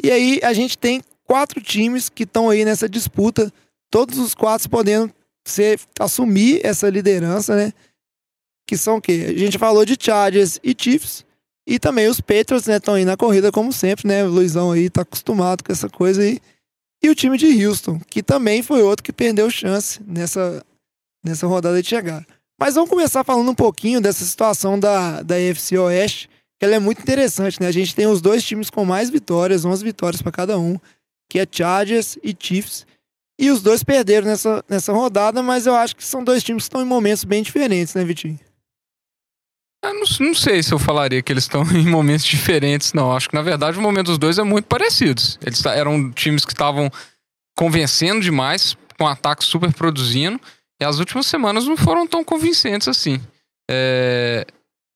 E aí a gente tem quatro times que estão aí nessa disputa, todos os quatro podendo ser, assumir essa liderança, né? Que são o quê? A gente falou de Chargers e Chiefs, e também os Patriots, né, estão aí na corrida como sempre, né? O Luizão aí tá acostumado com essa coisa aí. E o time de Houston, que também foi outro que perdeu chance nessa, nessa rodada de chegar. Mas vamos começar falando um pouquinho dessa situação da, da AFC Oeste, que ela é muito interessante, né? A gente tem os dois times com mais vitórias, 11 vitórias para cada um, que é Chargers e Chiefs. E os dois perderam nessa, nessa rodada, mas eu acho que são dois times que estão em momentos bem diferentes, né, Vitinho? Não, não sei se eu falaria que eles estão em momentos diferentes, não. Acho que, na verdade, o momento dos dois é muito parecidos. Eles eram times que estavam convencendo demais, com ataques super produzindo, e as últimas semanas não foram tão convincentes assim. É,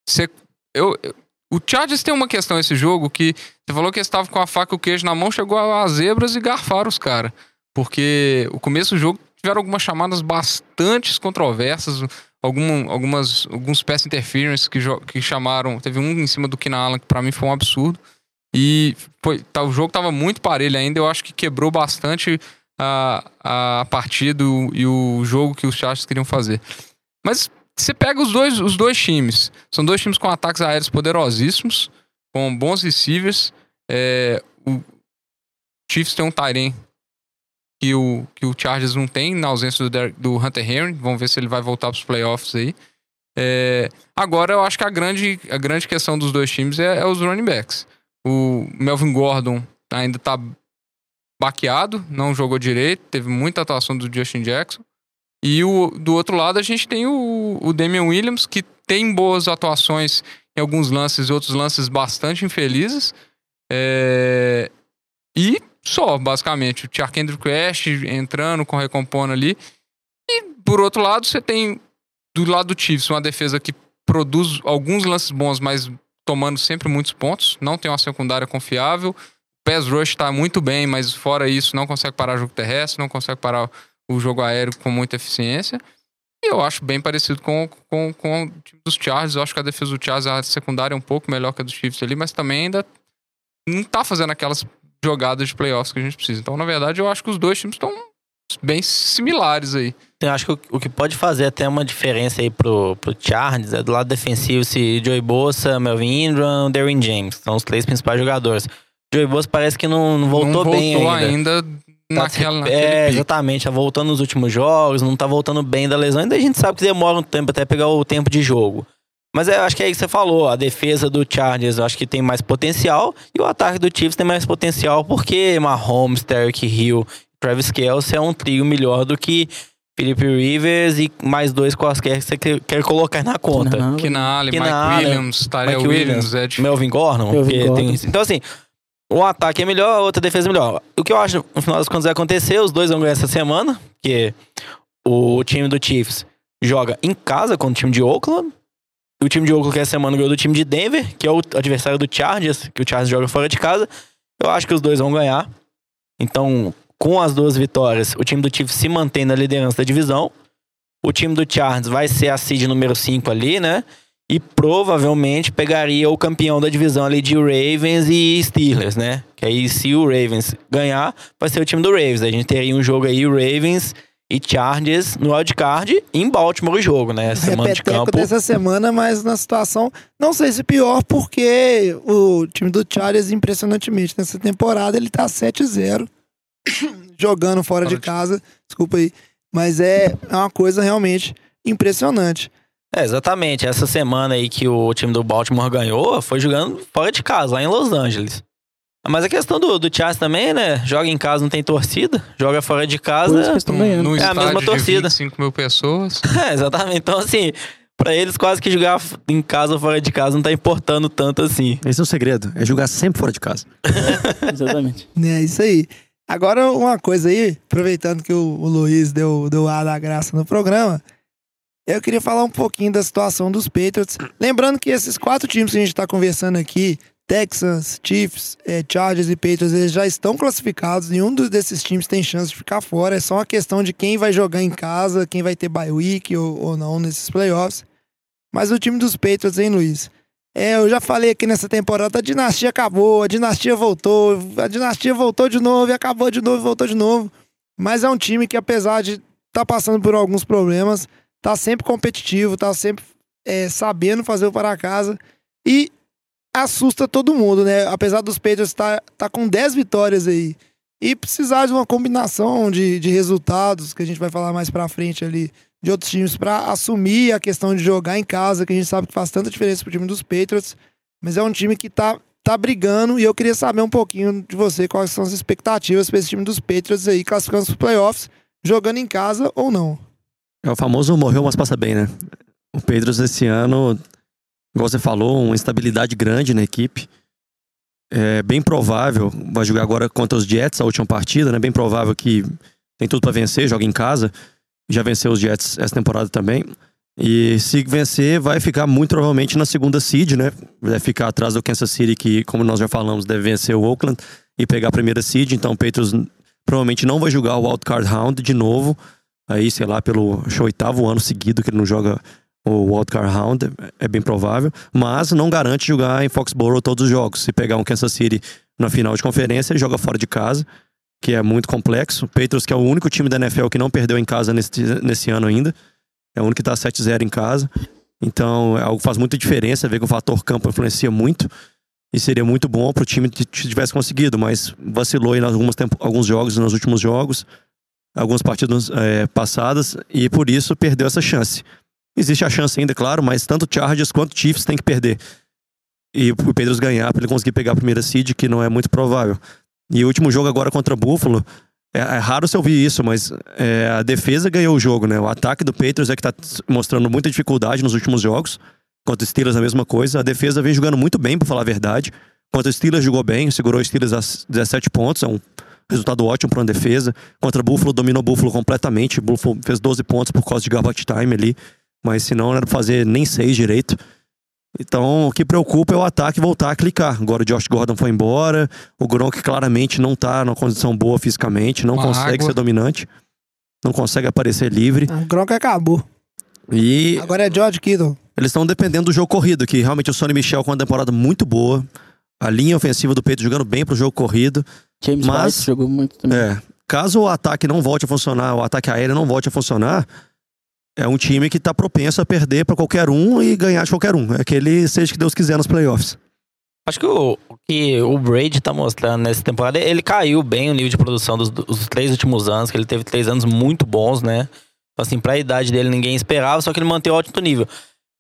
cê- eu, eu- o Chargers tem uma questão esse jogo que você falou que eles estavam com a faca e o queijo na mão, chegou às zebras e garfaram os caras. Porque o começo do jogo tiveram algumas chamadas bastante controversas, algum, algumas, alguns pass interference que, que chamaram. Teve um em cima do Keenan Allen que pra mim foi um absurdo. E foi, tá, o jogo tava muito parelho ainda, eu acho que quebrou bastante a, a partida e o jogo que os Chargers queriam fazer. Mas você pega os dois, os dois times. São dois times com ataques aéreos poderosíssimos, com bons receivers. É, o Chiefs tem um Tyrene que o, que o Chargers não tem, na ausência do, Derek- do Hunter Henry. Vamos ver se ele vai voltar para os playoffs aí. É, agora eu acho que a grande, a grande questão dos dois times é, é os running backs. O Melvin Gordon ainda tá baqueado, não jogou direito, teve muita atuação do Justin Jackson. E o, do outro lado a gente tem o, o Damian Williams, que tem boas atuações em alguns lances e outros lances bastante infelizes. É, E só, basicamente. O Tiarkendrick Crash entrando, com recompondo ali. E por outro lado, você tem do lado do Chiefs uma defesa que produz alguns lances bons, mas tomando sempre muitos pontos. Não tem uma secundária confiável. O pass rush tá muito bem, mas fora isso, não consegue parar o jogo terrestre, não consegue parar o jogo aéreo com muita eficiência. E eu acho bem parecido com, com, com o time dos Chargers. Eu acho que a defesa do Chargers, a secundária é um pouco melhor que a dos Chiefs ali, mas também ainda não tá fazendo aquelas jogadas de playoffs que a gente precisa. Então, na verdade, eu acho que os dois times estão bem similares aí. Eu acho que o, que pode fazer até uma diferença aí pro, pro Chargers é do lado defensivo se Joey Bosa, Melvin Ingram, Derwin James. São os três principais jogadores. Joey Bosa parece que não, não voltou, não bem voltou ainda. ainda, Tá naquela, é, exatamente. Tá voltando nos últimos jogos, não tá voltando bem da lesão. Ainda a gente sabe que demora um tempo até pegar o tempo de jogo. Mas eu acho que é isso que você falou. A defesa do Chargers eu acho que tem mais potencial. E o ataque do Chiefs tem mais potencial porque Mahomes, Derrick Hill, Travis Kelce é um trio melhor do que Felipe Rivers e mais dois quaisquer que você quer quer colocar na conta. Keenan Mike Williams, Tyrell Mike Williams, Williams, é. Melvin Gordon. Melvin Gordon. tem- então, assim, um ataque é melhor, a outra defesa é melhor. O que eu acho, no final das contas, vai acontecer, os dois vão ganhar essa semana, porque o time do Chiefs joga em casa contra o time de Oakland. O time de Oakland que essa semana ganhou do time de Denver, que é o adversário do Chargers, que o Chargers joga fora de casa. Eu acho que os dois vão ganhar. Então, com as duas vitórias, o time do Chiefs se mantém na liderança da divisão. O time do Chargers vai ser a seed número 5 ali, né? E provavelmente pegaria o campeão da divisão ali de Ravens e Steelers, né? Que aí, se o Ravens ganhar, vai ser o time do Ravens. A gente teria um jogo aí, Ravens e Chargers no wildcard em Baltimore o jogo, né? Semana de campo. dessa semana, mas na situação, não sei se pior, porque o time do Chargers, impressionantemente, nessa temporada, ele tá 7-0, jogando fora de casa, desculpa aí, mas é é uma coisa realmente impressionante. É, exatamente. Essa semana aí que o time do Baltimore ganhou, foi jogando fora de casa, lá em Los Angeles. Mas a questão do, do Chargers também, né? Joga em casa, não tem torcida. Joga fora de casa. ganhando. num É a mesma de torcida. 25 mil pessoas. É, exatamente. Então, assim, pra eles quase que jogar em casa ou fora de casa não tá importando tanto assim. Esse é o segredo, é jogar sempre fora de casa. Exatamente. É isso aí. Agora, uma coisa aí, aproveitando que o, o Luiz deu, deu ar da graça no programa, eu queria falar um pouquinho da situação dos Patriots. Lembrando que esses quatro times que a gente está conversando aqui, Texans, Chiefs, eh, Chargers e Patriots, eles já estão classificados. Nenhum desses times tem chance de ficar fora. É só uma questão de quem vai jogar em casa, quem vai ter bye week ou, ou não nesses playoffs. Mas o time dos Patriots, hein, Luiz? É, eu já falei aqui nessa temporada, a dinastia acabou, a dinastia voltou, a dinastia voltou de novo e acabou de novo e voltou de novo. Mas é um time que, apesar de estar tá passando por alguns problemas, tá sempre competitivo, tá sempre é, sabendo fazer o para casa e assusta todo mundo, né? Apesar dos Patriots estar tá, com 10 vitórias aí e precisar de uma combinação de, de resultados, que a gente vai falar mais pra frente ali, de outros times para assumir a questão de jogar em casa, que a gente sabe que faz tanta diferença pro time dos Patriots, mas é um time que tá, tá brigando e eu queria saber um pouquinho de você quais são as expectativas para esse time dos Patriots aí classificando os playoffs, jogando em casa ou não. É o famoso morreu, mas passa bem, né? O Pedro esse ano igual você falou, uma instabilidade grande na equipe. É bem provável, vai jogar agora contra os Jets a última partida, né? Bem provável que tem tudo para vencer, joga em casa. Já venceu os Jets essa temporada também. E se vencer, vai ficar muito provavelmente na segunda seed, né? Vai ficar atrás do Kansas City, que, como nós já falamos, deve vencer o Oakland e pegar a primeira seed. Então o Patriots provavelmente não vai jogar o Wildcard Round de novo. Aí, sei lá, pelo acho, oitavo ano seguido que ele não joga o Wildcard Round, é bem provável. Mas não garante jogar em Foxborough todos os jogos. Se pegar um Kansas City na final de conferência, joga fora de casa, que é muito complexo. O Patriots, que é o único time da NFL que não perdeu em casa nesse, nesse ano ainda. É o único que tá 7-0 em casa. Então, é algo que faz muita diferença, ver que o fator campo influencia muito. E seria muito bom pro time que tivesse conseguido, mas vacilou em algumas alguns jogos, nos últimos jogos, algumas partidas é, passadas, e por isso perdeu essa chance. Existe a chance ainda, claro, mas tanto Chargers quanto Chiefs tem que perder. E o Pedros ganhar para ele conseguir pegar a primeira seed, que não é muito provável. E o último jogo agora contra Buffalo, é, é raro você ouvir isso, mas é, a defesa ganhou o jogo, né? O ataque do Patriots é que tá mostrando muita dificuldade nos últimos jogos. Contra o Steelers a mesma coisa. A defesa vem jogando muito bem, para falar a verdade. Contra o Steelers jogou bem, segurou o Steelers a 17 pontos, é um resultado ótimo para uma defesa. Contra o Buffalo, dominou o Buffalo completamente. O Buffalo fez 12 pontos por causa de garbage time ali. Mas se não, não era pra fazer nem seis direito. Então, o que preocupa é o ataque voltar a clicar. Agora o Josh Gordon foi embora, o Gronk claramente não tá numa condição boa fisicamente, não Uma consegue água. ser dominante, não consegue aparecer livre. O Gronk acabou. E Agora é George Kittle. eles estão dependendo do jogo corrido, que realmente o Sonny Michel com uma temporada muito boa. A linha ofensiva do Peito jogando bem pro jogo corrido. James Mas- White jogou muito também. É. Caso o ataque não volte a funcionar, o ataque aéreo não volte a funcionar, é um time que tá propenso a perder pra qualquer um e ganhar de qualquer um. É aquele seja o que Deus quiser nos playoffs. Acho que o, o que o Brady tá mostrando nessa temporada, ele caiu bem o nível de produção dos, dos três últimos anos, que ele teve três anos muito bons, né? Então, assim, pra idade dele ninguém esperava, só que ele manteve alto nível.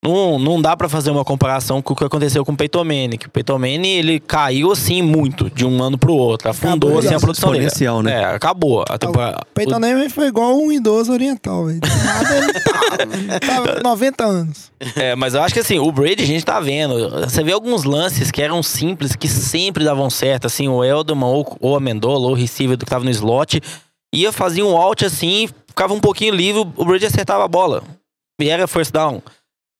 Não, não dá pra fazer uma comparação com o que aconteceu com o Manning, que o Manning, ele caiu, assim, muito, de um ano pro outro. Afundou, Acabou, assim, a produção dele. né? É, acabou. A temporada, Peyton Manning foi igual um idoso oriental, velho. Do Nada ele tava 90 anos. É, mas eu acho que assim, o Brady a gente tá vendo. Você vê alguns lances que eram simples, que sempre davam certo. Assim, o Elderman ou, ou a Mendola, ou o receiver do que tava no slot, ia fazer um out assim, ficava um pouquinho livre, o Brady acertava a bola. E era first down.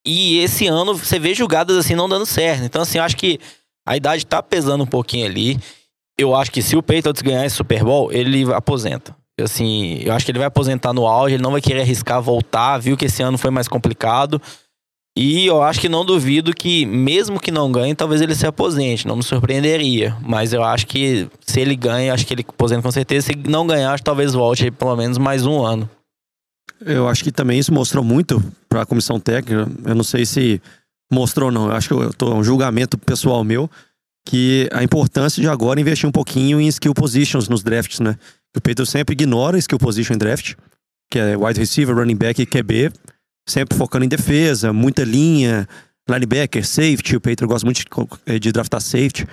E esse ano você vê jogadas assim não dando certo. Então, assim, eu acho que a idade tá pesando um pouquinho ali. Eu acho que se o Patriots ganhar esse Super Bowl, ele aposenta. Assim, eu acho que ele vai aposentar no auge, ele não vai querer arriscar voltar, viu que esse ano foi mais complicado. E eu acho que não duvido que, mesmo que não ganhe, talvez ele se aposente. Não me surpreenderia. Mas eu acho que se ele ganha, acho que ele aposenta com certeza. Se não ganhar, acho que talvez volte pelo menos mais um ano. Eu acho que também isso mostrou muito para a comissão técnica. Eu não sei se mostrou ou não. Eu acho que eu tô um julgamento pessoal meu que a importância de agora investir um pouquinho em skill positions nos drafts, né? O Pedro sempre ignora skill position em draft, que é wide receiver, running back e QB, sempre focando em defesa, muita linha, linebacker, safety. O Pedro gosta muito de, de draftar safety.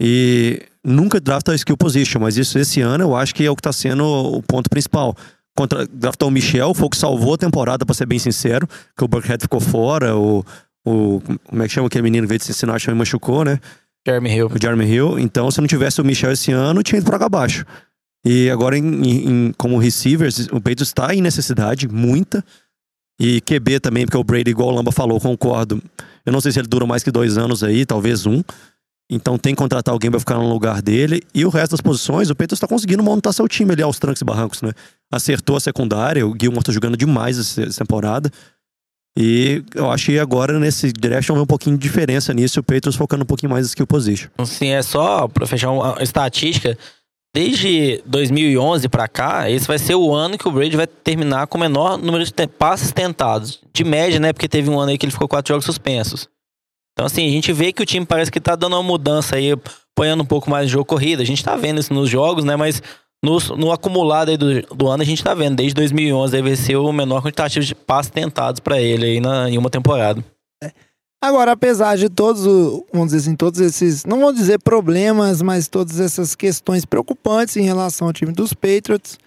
E nunca drafta skill position, mas isso esse ano eu acho que é o que está sendo o ponto principal contra, draftou o Michel, foi o que salvou a temporada, pra ser bem sincero, que o Burkhead ficou fora, o, o como é que chama aquele menino que veio de Cincinnati me machucou, né? Jeremy Hill. O Jeremy Hill. Então, se não tivesse o Michel esse ano, tinha ido pra água abaixo. E agora, em, em- como receivers, o Patriots está em necessidade, muita. E QB também, porque o Brady, igual o Lamba falou, concordo. Eu não sei se ele dura mais que dois anos aí, talvez um. Então tem que contratar alguém pra ficar no lugar dele. E o resto das posições, o Patriots tá conseguindo montar seu time ali aos trancos e barrancos, né? Acertou a secundária, o Gilmore tá jogando demais essa temporada. E eu acho que agora nesse ver um pouquinho de diferença nisso, o Patriots focando um pouquinho mais em skill position. Assim, é só pra fechar uma estatística. Desde 2011 pra cá, esse vai ser o ano que o Brady vai terminar com o menor número de passes tentados. De média, né? Porque teve um ano aí que ele ficou quatro jogos suspensos. Então, assim, a gente vê que o time parece que tá dando uma mudança aí, apoiando um pouco mais de jogo corrida. A gente tá vendo isso nos jogos, né? Mas no, no acumulado aí do, do ano, a gente tá vendo. Desde 2011 aí vai ser o menor quantitativo de passes tentados pra ele aí na, em uma temporada. Agora, apesar de todos, vamos dizer assim, todos esses, não vou dizer problemas, mas todas essas questões preocupantes em relação ao time dos Patriots,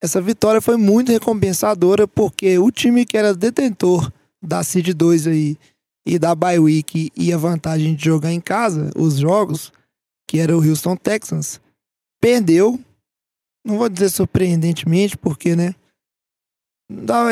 essa vitória foi muito recompensadora porque o time que era detentor da Seed 2 aí e da bye week e a vantagem de jogar em casa os jogos, que era o Houston Texans, perdeu. Não vou dizer surpreendentemente, porque, né?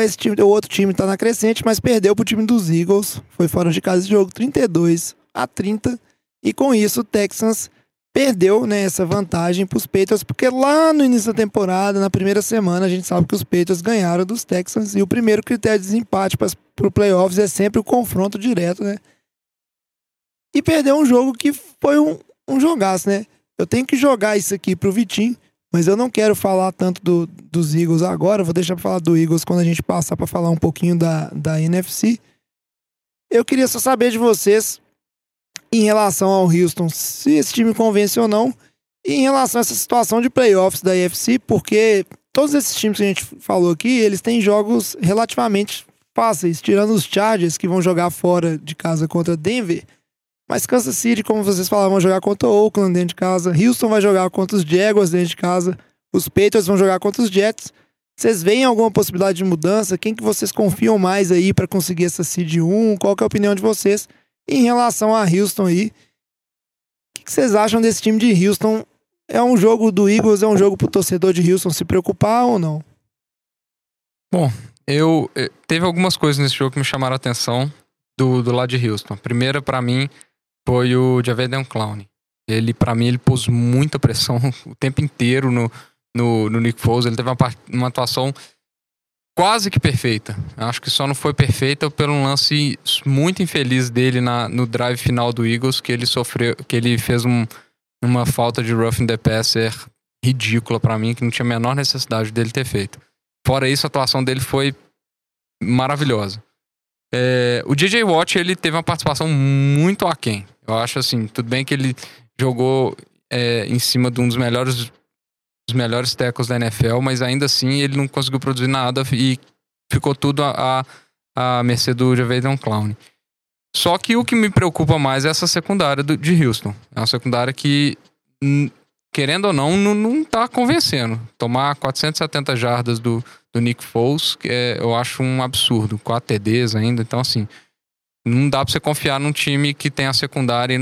Esse time, o outro time tá na crescente, mas perdeu pro time dos Eagles. Foi fora de casa esse jogo 32 a 30. E com isso o Texans perdeu né, essa vantagem para os Patriots, porque lá no início da temporada, na primeira semana, a gente sabe que os Patriots ganharam dos Texans e o primeiro critério de desempate para o playoffs é sempre o confronto direto, né? E perdeu um jogo que foi um, um jogaço, né? Eu tenho que jogar isso aqui pro Vitinho, mas eu não quero falar tanto do, dos Eagles agora, vou deixar para falar do Eagles quando a gente passar para falar um pouquinho da, da NFC. Eu queria só saber de vocês em relação ao Houston, se esse time convence ou não, e em relação a essa situação de playoffs da AFC, porque todos esses times que a gente falou aqui, eles têm jogos relativamente fáceis, tirando os Chargers que vão jogar fora de casa contra Denver. Mas Kansas City, como vocês falaram, vão jogar contra o Oakland dentro de casa. Houston vai jogar contra os Jaguars dentro de casa. Os Patriots vão jogar contra os Jets. Vocês veem alguma possibilidade de mudança? Quem que vocês confiam mais aí para conseguir essa seed 1? Qual que é a opinião de vocês? Em relação a Houston aí, o que, vocês acham desse time de Houston? É um jogo do Eagles, é um jogo pro torcedor de Houston se preocupar ou não? Bom, eu eh, teve algumas coisas nesse jogo que me chamaram a atenção do, do lado de Houston. Primeira, para mim, foi o Javedan Clown. Ele, para mim, ele pôs muita pressão o tempo inteiro no, no, no Nick Foles. Ele teve uma, uma atuação quase que perfeita. Acho que só não foi perfeita pelo um lance muito infeliz dele na, no drive final do Eagles, que ele sofreu, que ele fez um, uma falta de roughing the passer ridícula para mim, que não tinha a menor necessidade dele ter feito. Fora isso, a atuação dele foi maravilhosa. É, o DJ Watt, ele teve uma participação muito aquém. Eu acho assim, tudo bem que ele jogou é, em cima de um dos melhores dos melhores tackles da NFL, mas ainda assim ele não conseguiu produzir nada e ficou tudo a, a, a mercê do Javeidon Clown. Só que o que me preocupa mais é essa secundária do, de Houston. É uma secundária que, querendo ou não, não, não tá convencendo. Tomar 470 jardas do, do Nick Foles, que é, eu acho um absurdo. 4 TDs ainda, então assim, não dá pra você confiar num time que tem a secundária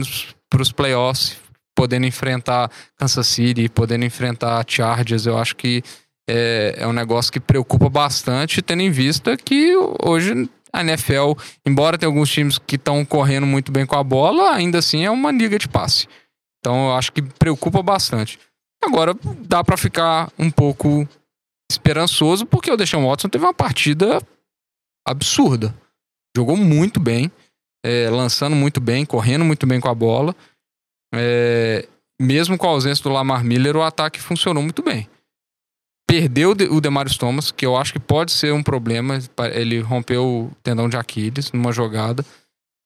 para os playoffs podendo enfrentar Kansas City, podendo enfrentar Chargers, eu acho que é, é um negócio que preocupa bastante, tendo em vista que hoje a NFL, embora tenha alguns times que estão correndo muito bem com a bola, ainda assim é uma liga de passe. Então eu acho que preocupa bastante. Agora dá para ficar um pouco esperançoso porque o Deshaun Watson teve uma partida absurda. Jogou muito bem, é, lançando muito bem, correndo muito bem com a bola é, mesmo com a ausência do Lamar Miller, o ataque funcionou muito bem. Perdeu o Demarius Thomas, que eu acho que pode ser um problema. Ele rompeu o tendão de Aquiles numa jogada,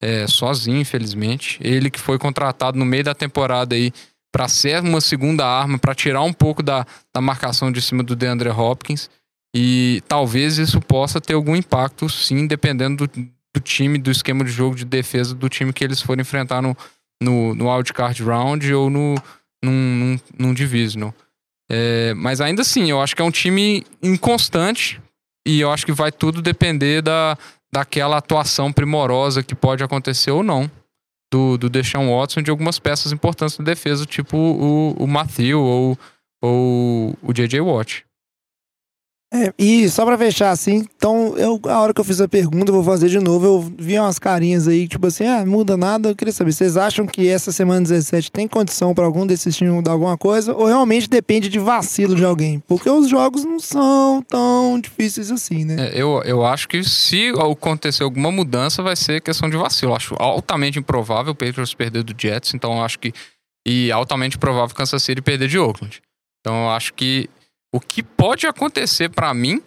é, sozinho, infelizmente. Ele que foi contratado no meio da temporada aí para ser uma segunda arma, para tirar um pouco da, da marcação de cima do DeAndre Hopkins. E talvez isso possa ter algum impacto, sim, dependendo do, do time, do esquema de jogo de defesa do time que eles forem enfrentar no, no, no wildcard round ou no, num, num, num divisional. É, mas ainda assim, eu acho que é um time inconstante e eu acho que vai tudo depender da, daquela atuação primorosa que pode acontecer ou não do, do Deshaun Watson de algumas peças importantes da defesa, tipo o, o Matthew ou, ou o J.J. Watt. É, e só pra fechar assim, então, eu, a hora que eu fiz a pergunta, eu vou fazer de novo. Eu vi umas carinhas aí, tipo assim, ah, muda nada. Eu queria saber, vocês acham que essa semana 17 tem condição para algum desses times mudar alguma coisa? Ou realmente depende de vacilo de alguém? Porque os jogos não são tão difíceis assim, né? É, eu, eu acho que se acontecer alguma mudança, vai ser questão de vacilo. Eu acho altamente improvável o Patriots perder do Jets, então eu acho que. E altamente provável Kansas City perder de Oakland. Então eu acho que o que pode acontecer para mim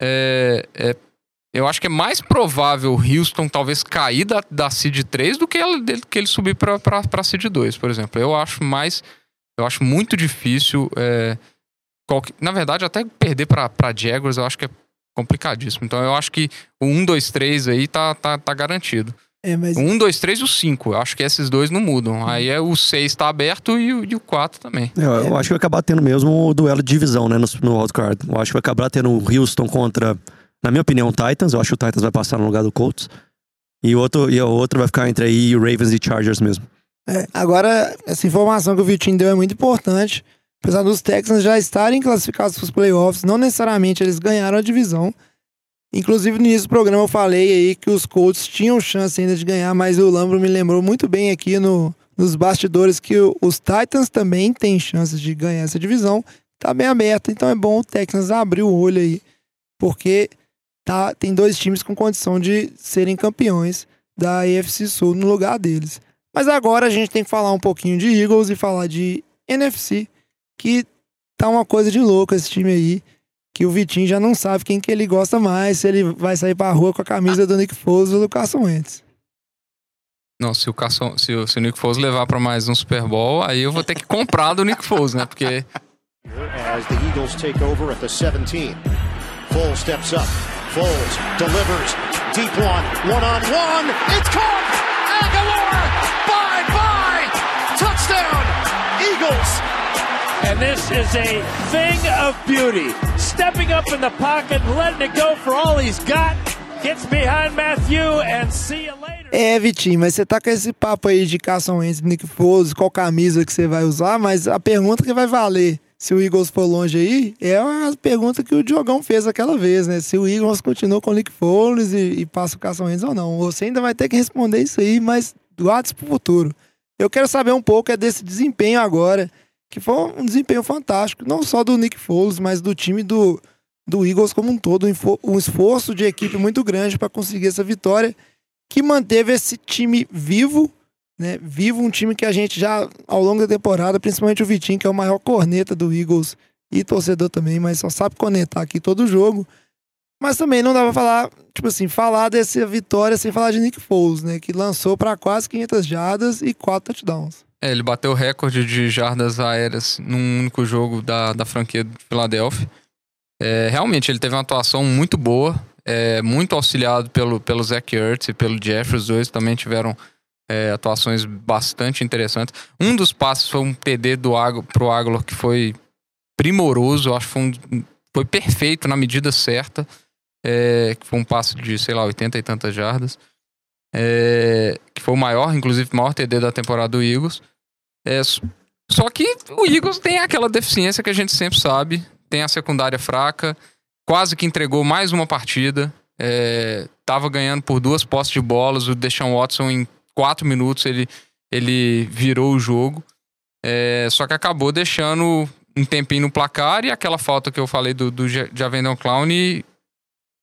é, é, Eu acho que é mais provável o Houston talvez cair da, da Seed 3 do que ele, que ele subir pra, pra Seed 2, por exemplo. Eu acho mais. Eu acho muito difícil. É, qualquer, na verdade, até perder pra Jaguars eu acho que é complicadíssimo. Então eu acho que o 1, 2, 3 aí tá, tá, tá garantido. É, mas... O 1, 2, 3 e o 5. Eu acho que esses dois não mudam. Aí é o 6 tá aberto e o, e o 4 também. É, eu acho que vai acabar tendo mesmo o duelo de divisão, né, no, no wildcard. Eu acho que vai acabar tendo o Houston contra, na minha opinião, o Titans. Eu acho que o Titans vai passar no lugar do Colts. E o outro, e o outro vai ficar entre aí Ravens e Chargers mesmo. É, agora, essa informação que o Vitinho deu é muito importante. Apesar dos Texans já estarem classificados para os playoffs, não necessariamente eles ganharam a divisão. Inclusive, no início do programa eu falei aí que os Colts tinham chance ainda de ganhar, mas o Lambro me lembrou muito bem aqui no, nos bastidores que os Titans também têm chances de ganhar essa divisão. Tá bem aberta, então é bom o Texans abrir o olho aí, porque tá, tem dois times com condição de serem campeões da AFC Sul no lugar deles. Mas agora a gente tem que falar um pouquinho de Eagles e falar de NFC, que tá uma coisa de louco esse time aí, que o Vitinho já não sabe quem que ele gosta mais, se ele vai sair pra rua com a camisa do Nick Foles ou do Carson Wentz. Não, se o, Carson, se, o, se o Nick Foles levar pra mais um Super Bowl, aí eu vou ter que comprar do Nick Foles, né? Porque as the Eagles take over at the 17. Foles steps up. Foles delivers. Deep one. One on one. It's caught. Aguilar. Bye bye. Touchdown. Eagles. And this is a thing of beauty. Stepping up in the pocket, letting it go for all he's got. Gets behind Matthew and see you later. É, Vitinho, mas você tá com esse papo aí de Carson Wentz, Nick Foles, qual camisa que você vai usar, mas a pergunta que vai valer se o Eagles for longe aí é a pergunta que o Diogão fez aquela vez, né? Se o Eagles continua com o Nick Foles e, e passa o Carson Wentz ou não. Você ainda vai ter que responder isso aí, mas guarde pro futuro. Eu quero saber um pouco é desse desempenho agora, que foi um desempenho fantástico, não só do Nick Foles, mas do time do, do Eagles como um todo, um esforço de equipe muito grande para conseguir essa vitória que manteve esse time vivo, né? Vivo, um time que a gente já, ao longo da temporada, principalmente o Vitinho, que é o maior corneta do Eagles e torcedor também, mas só sabe conectar aqui todo jogo. Mas também não dá pra falar, tipo assim, falar dessa vitória sem falar de Nick Foles, né? Que lançou para quase 500 jardas e 4 touchdowns. É, ele bateu o recorde de jardas aéreas num único jogo da, da franquia de Filadélfia. É, realmente, ele teve uma atuação muito boa, é, muito auxiliado pelo, pelo Zach Ertz e pelo Jeffrey. Os dois também tiveram é, atuações bastante interessantes. Um dos passes foi um TD do Águ, pro Aguilar que foi primoroso, acho que foi, um- foi perfeito na medida certa. É, que foi um passe de, sei lá, 80 e tantas jardas. É, que foi o maior, inclusive, maior TD da temporada do Eagles. É, só que o Eagles tem aquela deficiência que a gente sempre sabe. Tem a secundária fraca. Quase que entregou mais uma partida. É, tava ganhando por duas postes de bolas. O Deshaun Watson, em quatro minutos, ele, ele virou o jogo. É, só que acabou deixando um tempinho no placar. E aquela falta que eu falei do, do Ja- Javendon Clown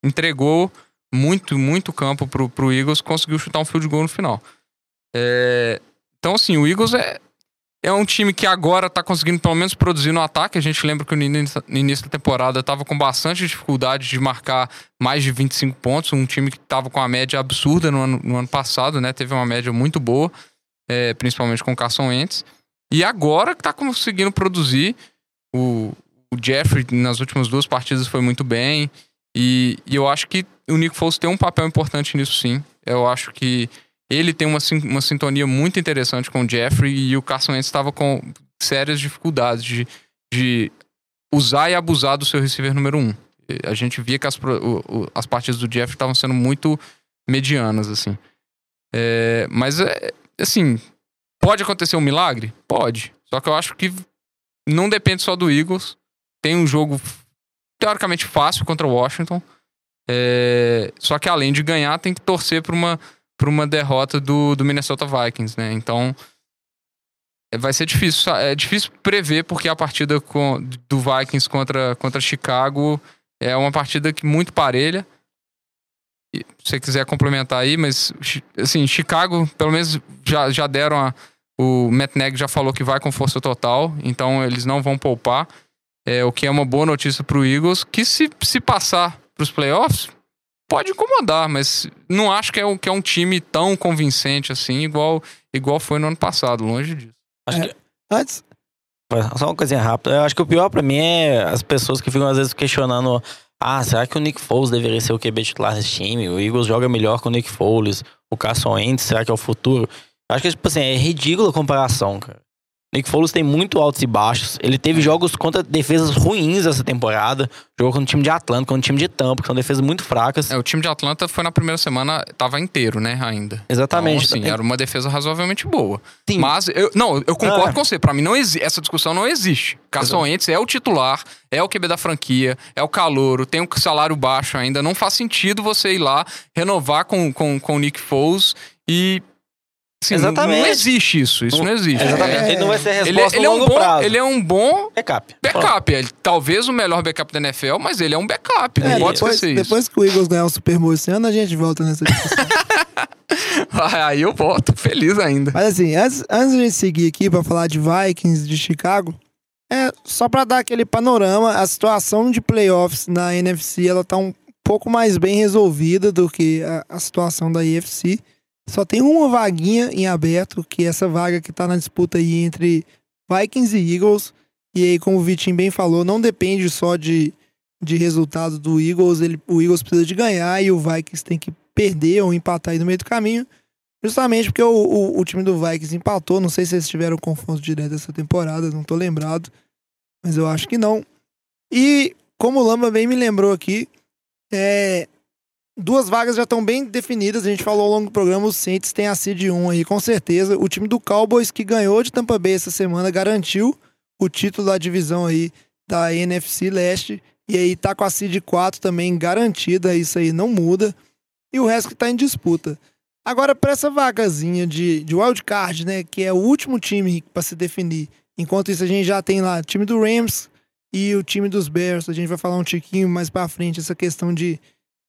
entregou muito, muito campo pro, pro Eagles. Conseguiu chutar um field goal no final. É, então, assim, o Eagles é, é um time que agora tá conseguindo pelo menos produzir no ataque. A gente lembra que no início, no início da temporada tava com bastante dificuldade de marcar mais de 25 pontos. Um time que tava com uma média absurda no ano, no ano passado, né? Teve uma média muito boa, é, principalmente com o Carson Wentz. E agora que tá conseguindo produzir. O, o Jeffrey nas últimas duas partidas foi muito bem. E, e eu acho que o Nick Foles tem um papel importante nisso sim. Eu acho que ele tem uma, uma sintonia muito interessante com o Jeffrey e o Carson Wentz estava com sérias dificuldades de, de usar e abusar do seu receiver número um. A gente via que as, as partidas do Jeffrey estavam sendo muito medianas, assim. É, mas, é, assim, pode acontecer um milagre? Pode. Só que eu acho que não depende só do Eagles. Tem um jogo teoricamente fácil contra o Washington. É, só que além de ganhar, tem que torcer para uma, pra uma derrota do, do Minnesota Vikings, né? Então é, vai ser difícil. É difícil prever, porque a partida com, do Vikings contra, contra Chicago é uma partida que muito parelha. E, se você quiser complementar aí, mas assim, Chicago, pelo menos já, já deram a. O Matt já falou que vai com força total, então eles não vão poupar. É, o que é uma boa notícia pro Eagles, que se, se passar pros playoffs, pode incomodar, mas não acho que é, um, que é um time tão convincente assim, igual, igual foi no ano passado, longe disso. Acho que, Antes, Só uma coisinha rápida. Eu acho que o pior pra mim é as pessoas que ficam às vezes questionando: ah, será que o Nick Foles deveria ser o QB titular desse time? O Eagles joga melhor com o Nick Foles. O Carson Wentz, será que é o futuro? Eu acho que, tipo assim, é ridícula a comparação, cara. Nick Foles tem muito altos e baixos. Ele teve jogos contra defesas ruins essa temporada. Jogou contra o time de Atlanta, contra o time de Tampa, que são defesas muito fracas. É, o time de Atlanta foi na primeira semana, tava inteiro, né, ainda. Exatamente. Então, assim, era uma defesa razoavelmente boa. Sim. Mas, eu, não, eu concordo Ah. com você. Pra mim, não essa discussão não existe. Carson Wentz é o titular, é o QB da franquia, é o calouro, tem um salário baixo ainda. Não faz sentido você ir lá, renovar com, com, com o Nick Foles e... assim, não- Exatamente. Não, existe isso. Isso não, existe. Exatamente. É- Ele não vai ser ele, resposta ele a é um bom, prazo. Ele é um bom Backup. backup. Ele, talvez o melhor backup da NFL, mas ele é um backup. Não É, pode depois, esquecer isso. depois que o Eagles ganhar o Super Bowl esse ano, a gente volta nessa discussão. Aí eu volto, feliz ainda. Mas assim, antes, antes de a gente seguir aqui pra falar de Vikings, de Chicago, é só pra dar aquele panorama, a situação de playoffs na NFC, ela tá um pouco mais bem resolvida do que a, a situação da AFC. Só tem uma vaguinha em aberto, que é essa vaga que tá na disputa aí entre Vikings e Eagles. E aí, como o Vitinho bem falou, não depende só de, de resultado do Eagles. Ele, o Eagles precisa de ganhar e o Vikings tem que perder ou empatar aí no meio do caminho. Justamente porque o, o, o time do Vikings empatou. Não sei se eles tiveram confronto direto essa temporada, não tô lembrado. Mas eu acho que não. E como o Lamba bem me lembrou aqui, é, duas vagas já estão bem definidas. A gente falou ao longo do programa, os Saints têm a seed 1 aí, com certeza. O time do Cowboys, que ganhou de Tampa Bay essa semana, garantiu o título da divisão aí da NFC Leste. E aí tá com a seed 4 também garantida, isso aí não muda. E o resto que tá em disputa. Agora, para essa vagazinha de, de wildcard, né, que é o último time para se definir. Enquanto isso, a gente já tem lá o time do Rams e o time dos Bears. A gente vai falar um tiquinho mais para frente essa questão de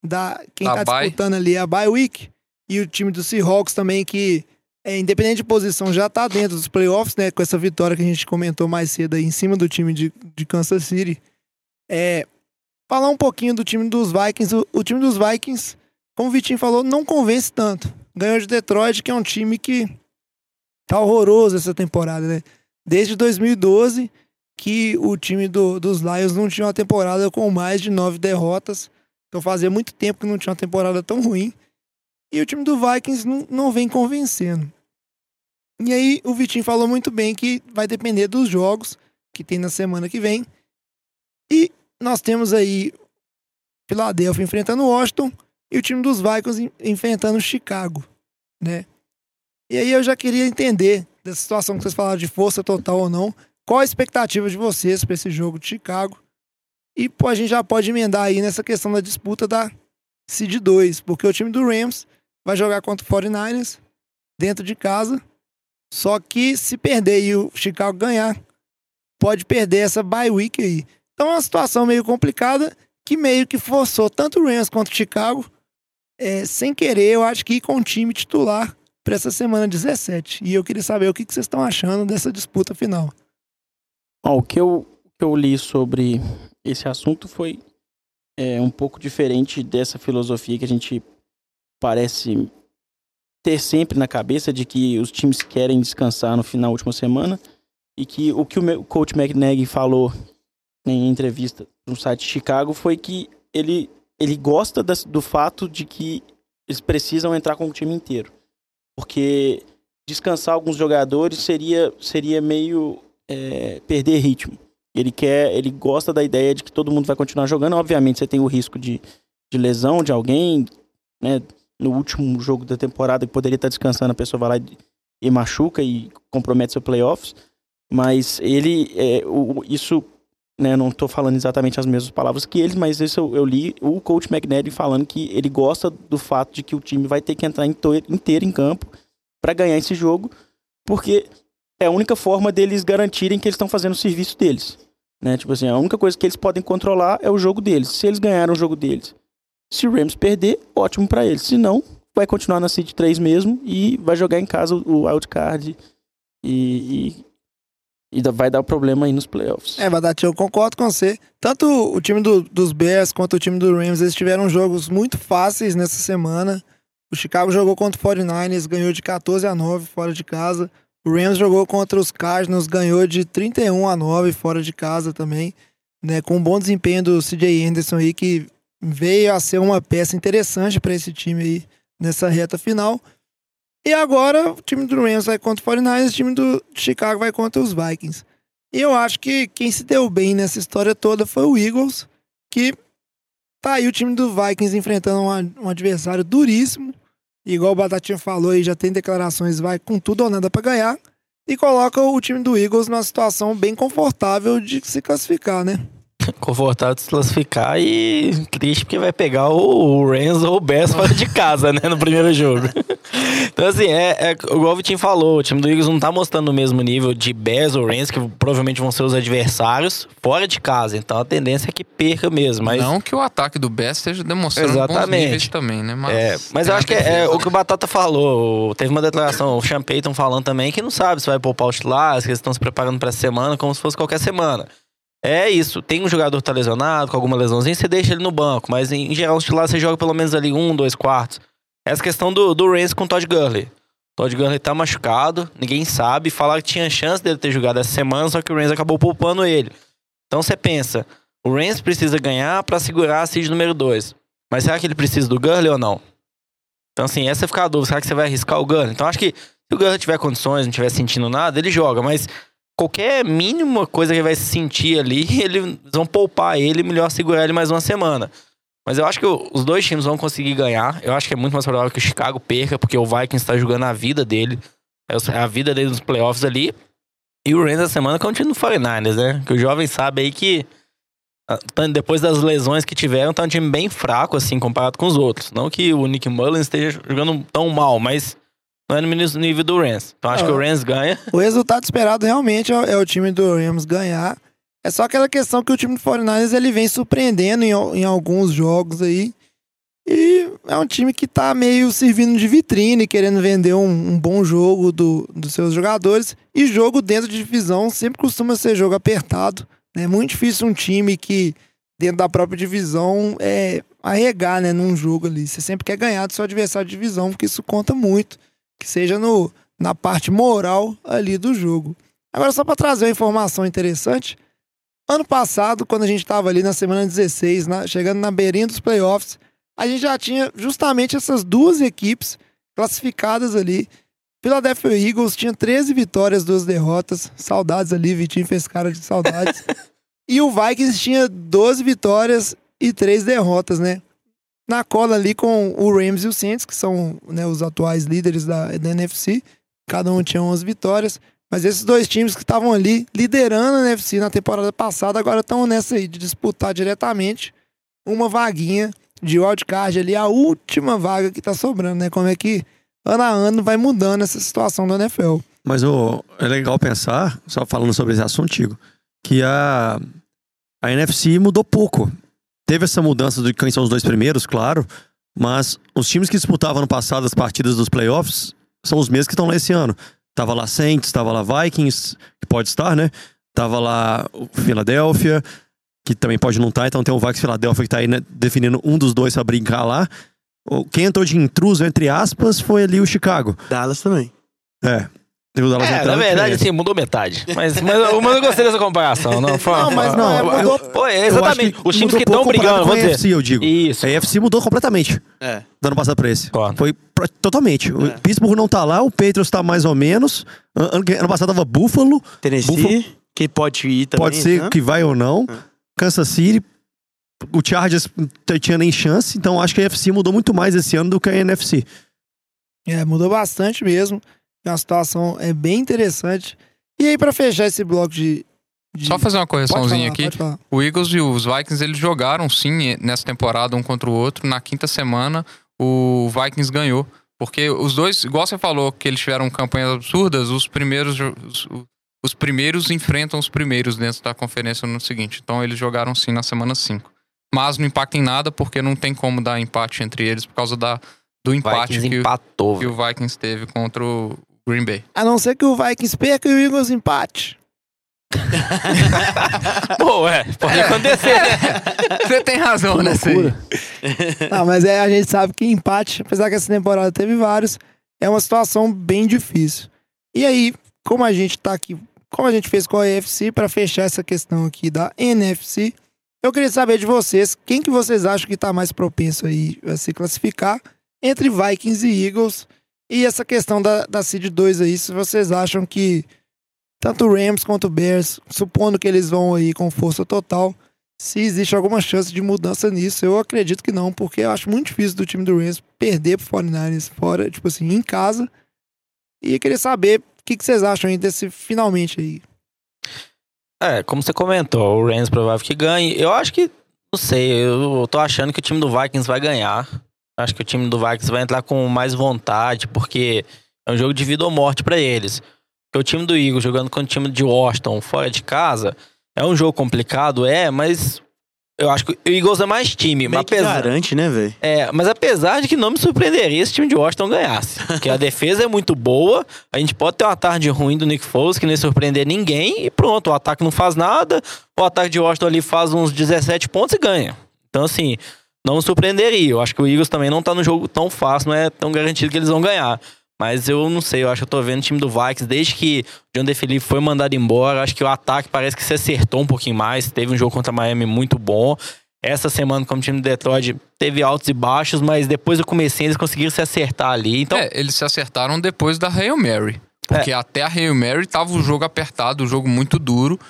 da quem Da tá disputando ali é a bye week e o time do Seahawks também que é, independente de posição já tá dentro dos playoffs, né, com essa vitória que a gente comentou mais cedo aí em cima do time de, de Kansas City. É, falar um pouquinho do time dos Vikings. O, o time dos Vikings, como o Vitinho falou, não convence tanto. Ganhou de Detroit, que é um time que tá horroroso essa temporada, né? Desde 2012 que o time do- dos Lions não tinha uma temporada com mais de nove derrotas. Então fazia muito tempo que não tinha uma temporada tão ruim. E o time do Vikings não, não vem convencendo. E aí o Vitinho falou muito bem que vai depender dos jogos que tem na semana que vem. E nós temos aí Philadelphia enfrentando Washington e o time dos Vikings en- enfrentando Chicago, né? E aí eu já queria entender dessa situação que vocês falaram de força total ou não, qual a expectativa de vocês para esse jogo de Chicago? E pô, a gente já pode emendar aí nessa questão da disputa da Seed 2, porque o time do Rams vai jogar contra o 49ers dentro de casa. Só que se perder e o Chicago ganhar, pode perder essa bye week aí. Então é uma situação meio complicada que meio que forçou tanto o Rams quanto o Chicago, é, sem querer, eu acho que ir com o time titular para essa semana 17. E eu queria saber o que, que vocês estão achando dessa disputa final. Ó, o que eu, que eu li sobre esse assunto foi é, um pouco diferente dessa filosofia que a gente parece ter sempre na cabeça de que os times querem descansar no final última semana e que o que o coach McNaghy falou em entrevista no site de Chicago foi que ele, ele gosta das- do fato de que eles precisam entrar com o time inteiro. Porque descansar alguns jogadores seria, seria meio é, perder ritmo. Ele quer, ele gosta da ideia de que todo mundo vai continuar jogando. Obviamente, você tem o risco de, de lesão de alguém, né? No último jogo da temporada que poderia estar descansando, a pessoa vai lá e, e machuca e compromete seu playoffs. Mas ele, é, o, isso, né? Não estou falando exatamente as mesmas palavras que eles, mas isso eu, eu li o coach McNally falando que ele gosta do fato de que o time vai ter que entrar into- inteiro em campo para ganhar esse jogo, porque é a única forma deles garantirem que eles estão fazendo o serviço deles. Né? Tipo assim, a única coisa que eles podem controlar é o jogo deles. Se eles ganharam o jogo deles, se o Rams perder, ótimo pra eles. Se não, vai continuar na Seed 3 mesmo e vai jogar em casa o wildcard e, e, e vai dar problema aí nos playoffs. É, Badati, eu concordo com você. Tanto o time do- dos Bears quanto o time do Rams, eles tiveram jogos muito fáceis nessa semana. O Chicago jogou contra o 49ers, ganhou de 14 a 9 fora de casa. O Rams jogou contra os Cardinals, ganhou de 31 a 9 fora de casa também, né, com um bom desempenho do CJ Anderson aí que veio a ser uma peça interessante para esse time aí nessa reta final. E agora o time do Rams vai contra o 49ers, o time do Chicago vai contra os Vikings. E eu acho que quem se deu bem nessa história toda foi o Eagles, que tá aí o time do Vikings enfrentando um, um adversário duríssimo. Igual o Batatinha falou aí, já tem declarações, vai com tudo ou nada pra ganhar. E coloca o time do Eagles numa situação bem confortável de se classificar, né? Confortável de se classificar e triste porque vai pegar o, o Rams ou o Bears fora de casa, né? No primeiro jogo. Então, assim, é, é igual o Vitinho falou, o time do Eagles não tá mostrando o mesmo nível de Bears ou Rams, que provavelmente vão ser os adversários, fora de casa. Então a tendência é que perca mesmo. Mas... Não que o ataque do Bears esteja demonstrando bons Exatamente. níveis também, né? Mas, É, mas eu acho que a é, defesa. o que o Batata falou. Teve uma declaração, o Sean Payton falando também que não sabe se vai poupar os titulares, que eles estão se preparando pra essa semana como se fosse qualquer semana. É isso. Tem um jogador que tá lesionado, com alguma lesãozinha, você deixa ele no banco. Mas em, em geral, os titulares você joga pelo menos ali um, dois quartos. Essa questão do, do Rams com o Todd Gurley. Todd Gurley tá machucado, ninguém sabe. Falaram que tinha chance dele ter jogado essa semana, só que o Rams acabou poupando ele. Então você pensa, o Rams precisa ganhar pra segurar a seed número 2. Mas será que ele precisa do Gurley ou não? Então, assim, essa fica a dúvida. Será que você vai arriscar o Gurley? Então, acho que se o Gurley tiver condições, não estiver sentindo nada, ele joga. Mas qualquer mínima coisa que ele vai sentir ali, eles vão poupar ele, melhor segurar ele mais uma semana. Mas eu acho que os dois times vão conseguir ganhar. Eu acho que é muito mais provável que o Chicago perca, porque o Vikings está jogando a vida dele. É a vida dele nos playoffs ali. E o Rams essa semana que é um time do 49ers, né? Que o jovem sabe aí que ah, tá- depois das lesões que tiveram, tá um time bem fraco, assim, comparado com os outros. Não que o Nick Mullins esteja jogando tão mal, mas não é no nível do Rams. Então acho que o Rams ganha. O resultado esperado realmente é, é o time do Rams ganhar. É só aquela questão que o time do 49ers ele vem surpreendendo em, em alguns jogos aí. E é um time que tá meio servindo de vitrine, querendo vender um, um bom jogo do, dos seus jogadores. E jogo dentro de divisão sempre costuma ser jogo apertado. É muito difícil um time que, dentro da própria divisão, é arregar né, num jogo ali. Você sempre quer ganhar do seu adversário de divisão, porque isso conta muito. Que seja no, na parte moral ali do jogo. Agora, só para trazer uma informação interessante. Ano passado, quando a gente estava ali na semana 16, na- chegando na beirinha dos playoffs, a gente já tinha justamente essas duas equipes classificadas ali. Philadelphia Eagles tinha 13 vitórias, duas derrotas. Saudades ali, Vitinho fez cara de saudades. e o Vikings tinha 12 vitórias e três derrotas, né? Na cola ali com o Rams e o Saints, que são né, os atuais líderes da, da NFC. Cada um tinha 11 vitórias. Mas esses dois times que estavam ali liderando a NFC na temporada passada, agora estão nessa aí de disputar diretamente uma vaguinha de wildcard ali, a última vaga que tá sobrando, né? Como é que ano a ano vai mudando essa situação do NFL. Mas ô, é legal pensar, só falando sobre esse assunto, Tigo, que a, a NFC mudou pouco. Teve essa mudança de quem são os dois primeiros, claro, mas os times que disputavam no passado as partidas dos playoffs são os mesmos que estão lá esse ano. Tava lá Saints, tava lá Vikings, que pode estar, né? Tava lá o Philadelphia, que também pode não estar, então tem o Vikings Philadelphia que tá aí né, definindo um dos dois pra brincar lá. Quem entrou de intruso, entre aspas, foi ali o Chicago. Dallas também. É. Teve o Dallas É, entrando, na verdade, assim, mudou metade. Mas, mas, eu- mas eu gostei dessa comparação. Não, foi, Não, mas não, é, eu- mudou. Pô, é exatamente. que Os times que estão brigando, vamos a. AFC, eu digo. Isso. A AFC mudou completamente É. do ano passado pra esse. Foi totalmente. O É. Pittsburgh não tá lá, o Patriots tá mais ou menos. An- Ano, ano passado tava Buffalo, Tennessee, Buffalo- que pode ir também. pode ser né? que vai ou não. É. Kansas City, o Chargers não tinha nem chance, então acho que a AFC mudou muito mais esse ano do que a NFC. É, mudou bastante mesmo. É uma situação é bem interessante. E aí, pra fechar esse bloco de. de- Só fazer uma correçãozinha falar, aqui. O Eagles e os Vikings, eles jogaram sim nessa temporada um contra o outro. Na quinta semana, o Vikings ganhou. Porque os dois, igual você falou, que eles tiveram campanhas absurdas, os primeiros, os, os primeiros enfrentam os primeiros dentro da conferência no seguinte. Então eles jogaram sim na semana 5. Mas não impacta em nada, porque não tem como dar empate entre eles por causa da, do empate Vikings que, o- empatou. que o Vikings teve contra o Green Bay. A não ser que o Vikings perca e o Eagles empate. Pô, é, pode acontecer. Você tem razão nessa aí. Loucura. Não, mas é, a gente sabe que empate, apesar que essa temporada teve vários, é uma situação bem difícil. E aí, como a gente tá aqui, como a gente fez com a AFC, para fechar essa questão aqui da NFC, eu queria saber de vocês, quem que vocês acham que tá mais propenso aí a se classificar entre Vikings e Eagles? E essa questão da, da Seed 2 aí, se vocês acham que tanto o Rams quanto o Bears, supondo que eles vão aí com força total, se existe alguma chance de mudança nisso, eu acredito que não, porque eu acho muito difícil do time do Rams perder pro 49ers fora, tipo assim, em casa. E eu queria saber o que, que vocês acham aí desse finalmente aí. É, como você comentou, o Rams provável que ganhe. Eu acho que, não sei, eu tô achando que o time do Vikings vai ganhar. Acho que o time do Vikings vai entrar com mais vontade, porque é um jogo de vida ou morte pra eles. Porque o time do Eagles jogando com o time de Washington fora de casa é um jogo complicado, é, mas eu acho que o Eagles é mais time. Meio Mas apesar, garante, né, velho? é, mas apesar de que não me surpreenderia se o time de Washington ganhasse. Porque a defesa é muito boa, a gente pode ter uma tarde ruim do Nick Foles que não ia surpreender ninguém e pronto, o ataque não faz nada, o ataque de Washington ali faz uns 17 pontos e ganha. Então, assim, não me surpreenderia. Eu acho que o Eagles também não tá no jogo tão fácil, não é tão garantido que eles vão ganhar. Mas eu não sei, eu acho que eu tô vendo o time do Vikings desde que o John DeFilippe foi mandado embora. Acho que o ataque parece que se acertou um pouquinho mais. Teve um jogo contra a Miami muito bom. Essa semana, como time do Detroit, teve altos e baixos, mas depois do comecinho eles conseguiram se acertar ali. Então, É, eles se acertaram depois da Hail Mary. Porque até a Hail Mary tava o jogo apertado, o jogo muito duro.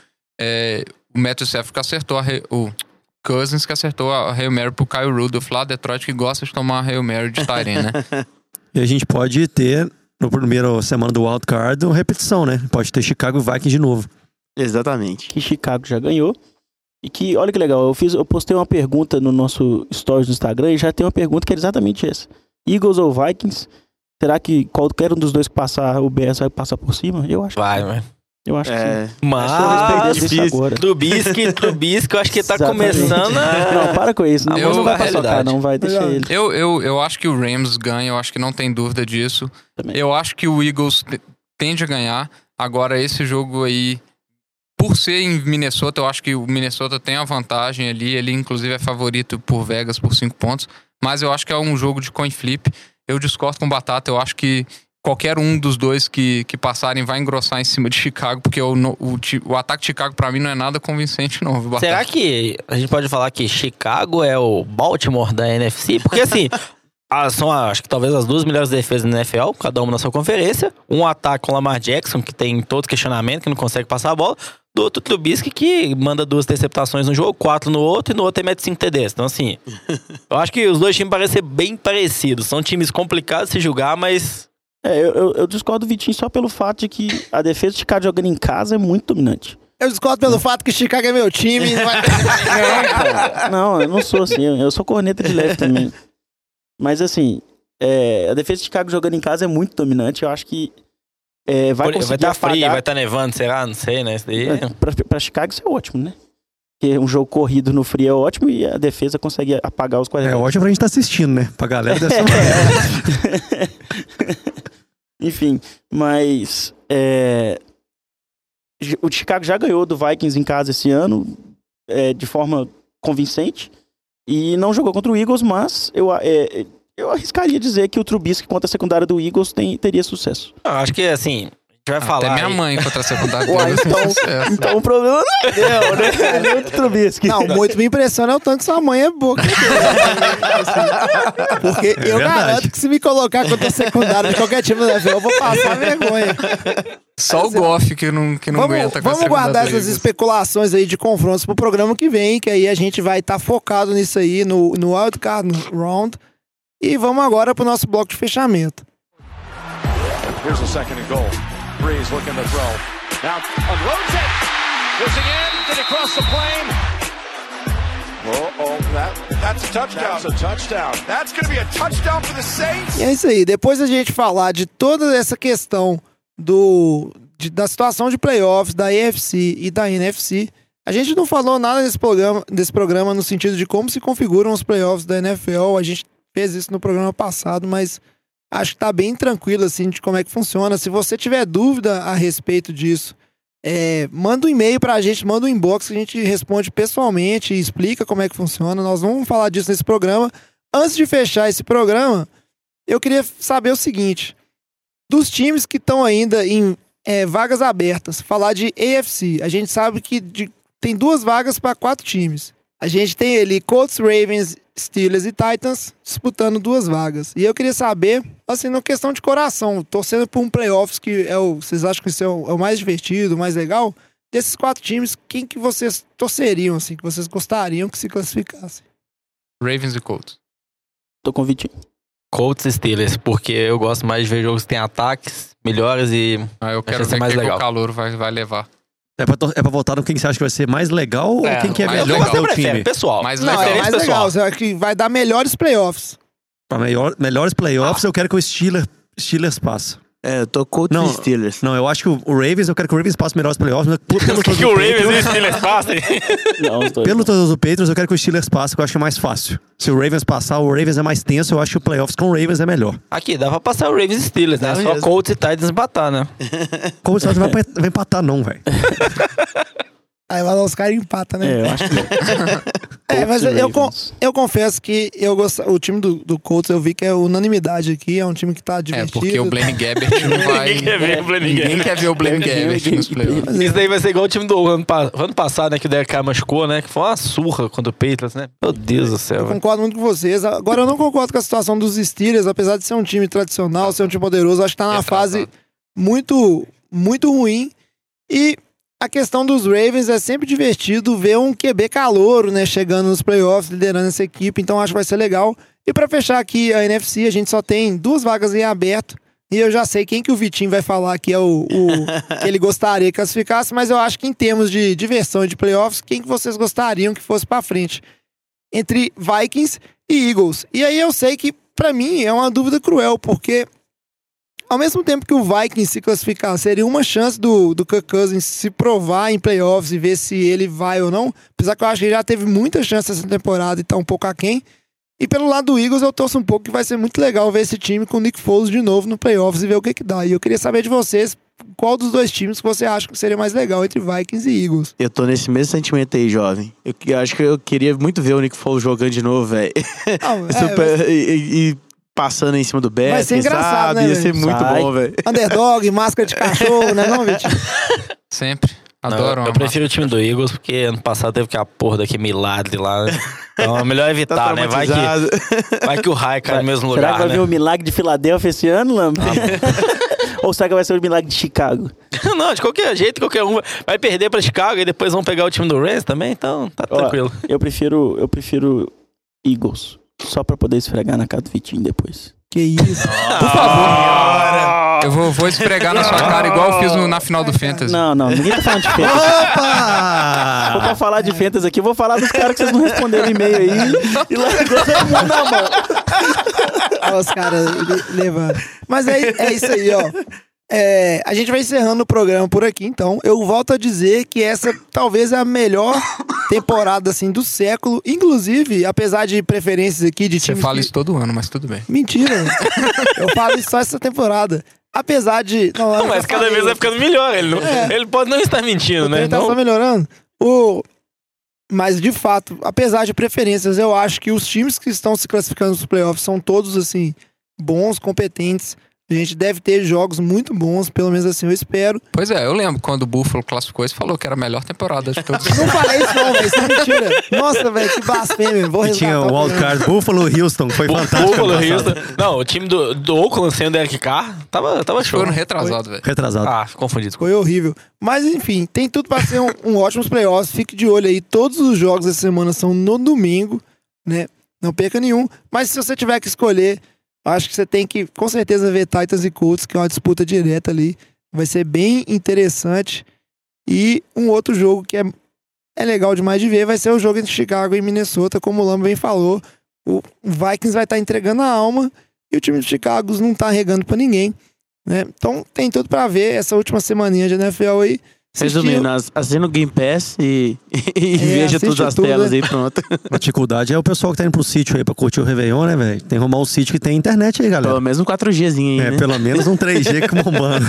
É, o Matthew que acertou a o Cousins que acertou a Hail Mary pro Kyle Rudolph lá, Detroit que gosta de tomar a Hail Mary de Tyrene, né? E a gente pode ter, no primeiro semana do Wild Card, uma repetição, né? Pode ter Chicago e Vikings de novo. Exatamente. que Chicago já ganhou. E que, olha que legal, eu fiz, eu postei uma pergunta no nosso stories do Instagram e já tem uma pergunta que é exatamente essa. Eagles ou Vikings? Será que qualquer um dos dois que passar, o Bears vai passar por cima? Eu acho vai, que mano. Eu acho que sim. É, É Mas, isso agora. Trubisky, Trubisky, eu acho que tá Exatamente. começando a... Não, para com isso. Não, Eu- não vai realidade. não vai, deixar ele. Eu, eu, eu acho que o Rams ganha, eu acho que não tem dúvida disso. Também. Eu acho que o Eagles te- tende a ganhar. Agora, esse jogo aí, por ser em Minnesota, eu acho que o Minnesota tem a vantagem ali. Ele, inclusive, é favorito por Vegas por cinco pontos. Mas eu acho que é um jogo de coin flip. Eu discordo com o Batata. Eu acho que qualquer um dos dois que, que passarem vai engrossar em cima de Chicago, porque o, o, o ataque de Chicago, pra mim, não é nada convincente, não. viu? Será que a gente pode falar que Chicago é o Baltimore da NFC? Porque assim, as- são acho que talvez as duas melhores defesas da NFL, cada uma na sua conferência. Um ataque com o Lamar Jackson, que tem todo questionamento, que não consegue passar a bola. Do outro Trubisky, que manda duas interceptações no jogo, quatro no outro, e no outro mete cinco TDs. Então assim, eu acho que os dois times parecem ser bem parecidos. São times complicados de se julgar, mas É, eu, eu, eu discordo do Vitinho só pelo fato de que a defesa de Chicago jogando em casa é muito dominante. Eu discordo pelo fato que Chicago é meu time e não vai Não, eu não sou assim. Eu sou corneta de leve também. Mas assim, é, a defesa de Chicago jogando em casa é muito dominante. Eu acho que é, vai vai conseguir estar frio, apagar- vai estar nevando, será? Não sei, né? Isso daí. É, pra, pra Chicago isso é ótimo, né? Porque um jogo corrido no frio é ótimo e a defesa consegue apagar os É quarterbacks. ótimo pra gente estar assistindo, né? Pra galera dessa Enfim, mas é, o Chicago já ganhou do Vikings em casa esse ano é, de forma convincente e não jogou contra o Eagles, mas eu, é, eu arriscaria dizer que o Trubisky contra a secundária do Eagles tem, teria sucesso. Eu acho que assim, gente vai falar. Até minha aí- mãe contra a secundária Uai, então, Sucesso. então o problema não é meu, né? É do Trubisky. Não, muito me impressiona é o tanto que sua mãe é boa. que Deus. Porque eu verdade. garanto que se me colocar contra a secundária de qualquer time da NFL, eu vou passar vergonha. Só o Goff que não, que não Vamos, aguenta com a vamos guardar essas especulações aí de confrontos pro programa que vem, que aí a gente vai estar focado nisso aí, no, no wildcard round. E vamos agora pro nosso bloco de fechamento. Here's a second and goal. Breeze looking to throw. Now unloads it. Whizzing in. Did it cross the plane? Oh, oh, that, that's a touchdown. That's a touchdown. That's going to be a touchdown for the Saints. E é isso aí. Depois da gente falar de toda essa questão do, de- da situação de playoffs da AFC e da NFC, a gente não falou nada desse programa, desse programa no sentido de como se configuram os playoffs da NFL. A gente fez isso no programa passado, mas acho que tá bem tranquilo assim de como é que funciona. Se você tiver dúvida a respeito disso, é, manda um e-mail pra gente, manda um inbox que a gente responde pessoalmente e explica como é que funciona. Nós vamos falar disso nesse programa. Antes de fechar esse programa, eu queria saber o seguinte: dos times que estão ainda em é, vagas abertas, falar de AFC, a gente sabe que de- tem duas vagas para quatro times. A gente tem ali Colts, Ravens, Steelers e Titans disputando duas vagas. E eu queria saber, assim, na questão de coração, torcendo por um playoffs que é o, vocês acham que isso é o, é o mais divertido, o mais legal? Desses quatro times, quem que vocês torceriam, assim, que vocês gostariam que se classificasse? Ravens e Colts. Tô com o Vitinho. Colts e Steelers, porque eu gosto mais de ver jogos que tem ataques melhores e Ah, eu quero ver mais que legal. o calor vai, vai levar. É pra, é pra votar no quem você acha que vai ser mais legal ou É, quem que é mais melhor legal. prefere, time? pessoal. Mais Não, legal. é mais pessoal. legal. Você acha que vai dar melhores playoffs. Pra melhor- melhores playoffs, eu quero que o Steelers, Steelers passe. É, eu tô Colts Não. e Steelers. Não, eu acho que o Ravens, eu quero que o Ravens passe melhores playoffs, mas pelo, que, que o Ravens e o Steelers passem? Não, os pelo torcedor do Patriots, eu quero que o Steelers passe, que eu acho que é mais fácil. Se o Ravens passar, o Ravens é mais tenso, eu acho que o playoffs com o Ravens é melhor. Aqui, dá pra passar o Ravens e Steelers, né? Só mesmo. Colts e Titans empatar, né? Como você não vai, vai empatar, não, velho. Aí vai lá os caras empatam, né? É, eu acho que. É, mas e eu, eu confesso que eu gosto, o time do, do Colts eu vi que é unanimidade aqui, é um time que tá É, divertido. porque o Blaine Gabbert não vai. Ninguém quer ver o Blaine Ninguém Gabbert. quer ver o Blaine Gabbert nos playoffs. Isso daí vai ser igual o time do ano, pa- ano passado, né? Que o Carr machucou, né? Que foi uma surra contra o Patriots, né? Meu Deus do céu. Eu concordo muito com vocês. Agora, eu não concordo com a situação dos Steelers, apesar de ser um time tradicional, ser um time poderoso. Acho que tá numa Retrasado. fase muito, muito ruim. E a questão dos Ravens é sempre divertido ver um QB calouro, né? Chegando nos playoffs, liderando essa equipe. Então, acho que vai ser legal. E pra fechar aqui a NFC, a gente só tem duas vagas em aberto. E eu já sei quem que o Vitinho vai falar que é o, o- que ele gostaria que classificasse, mas eu acho que em termos de diversão e de playoffs, quem que vocês gostariam que fosse pra frente? Entre Vikings e Eagles. E aí eu sei que, pra mim, é uma dúvida cruel, porque ao mesmo tempo que o Vikings se classificar, seria uma chance do, do Kirk Cousins se provar em playoffs e ver se ele vai ou não. Apesar que eu acho que ele já teve muita chance essa temporada e tá um pouco aquém. E pelo lado do Eagles, eu torço um pouco que vai ser muito legal ver esse time com o Nick Foles de novo no playoffs e ver o que que dá. E eu queria saber de vocês qual dos dois times que você acha que seria mais legal entre Vikings e Eagles. Eu tô nesse mesmo sentimento aí, jovem. Eu, eu acho que eu queria muito ver o Nick Foles jogando de novo, velho. Não, é, e, e- e passando em cima do Beck, Vai ser engraçado, sabe? né, Ia ser muito Sai. bom, velho. Underdog, máscara de cachorro, né não, Vitinho? Sempre. Não, Adoro. eu uma prefiro o time do Eagles, porque ano passado teve que a porra daquele milagre lá. né? Então é melhor Tá evitar, né? Vai que, traumatizado. vai que o raio cai no mesmo Será que lugar, vai né? ver o milagre de Filadélfia esse ano, Lamba? Ou será que vai ser o milagre de Chicago? Não, de qualquer jeito, qualquer um vai- perder pra Chicago e depois vão pegar o time do Rams também, então tá Ó, tranquilo. Eu prefiro, eu prefiro Eagles. Só pra poder esfregar na cara do Vitinho depois. Que isso. Por favor. Eu vou, vou esfregar na sua cara igual eu fiz no- na final do Fantasy. Não, não, ninguém tá falando de Fantasy. Se for pra falar de Fantasy aqui, eu vou falar dos caras que vocês não responderam o e-mail aí. E largou todo mundo na mão. Olha os caras le- levando. Mas é, é isso aí, ó. É, a gente vai encerrando o programa por aqui, então. Eu volto a dizer que essa talvez é a melhor temporada assim do século. Inclusive, apesar de preferências aqui de Você fala que- isso todo ano, mas tudo bem. Mentira. eu falo isso só essa temporada. Apesar de. Não, Não, mas cada falei, vez vai ficando melhor. Ele, não- É. ele pode não estar mentindo, O né? trem tá Então, só melhorando. O... Mas, de fato, apesar de preferências, eu acho que os times que estão se classificando nos playoffs são todos, assim, bons, competentes. A gente deve ter jogos muito bons, pelo menos assim eu espero. Pois é, eu lembro quando o Buffalo classificou isso, falou que era a melhor temporada de todos. Não falei isso não, velho. Isso é mentira. Nossa, velho, que blasfêmia. Vou E tinha o wildcard Buffalo Houston, foi fantástico. Buffalo. Houston. Não, o time do, do Oakland sem o Derek Carr tava, tava show. Foi retrasado, velho. Retrasado. Ah, confundido. Foi horrível. Mas, enfim, tem tudo pra ser um, um ótimos playoffs. Fique de olho aí. Todos os jogos dessa semana são no domingo, né? Não perca nenhum. Mas se você tiver que escolher, acho que você tem que, com certeza, ver Titans e Colts, que é uma disputa direta ali. Vai ser bem interessante. E um outro jogo que é, é legal demais de ver vai ser o jogo entre Chicago e Minnesota, como o Lamba bem falou. O Vikings vai estar entregando a alma e o time de Chicago não tá regando pra ninguém. Né? Então tem tudo pra ver essa última semaninha de NFL aí. Resumindo, as- assina o Game Pass e, e É, veja todas as tudo, telas né? aí, pronto. A dificuldade é o pessoal que tá indo pro sítio aí pra curtir o Réveillon, né, velho? Tem que arrumar um sítio que tem internet aí, galera. Pelo menos um 4Gzinho aí, É, né? pelo menos um 3G que bombando.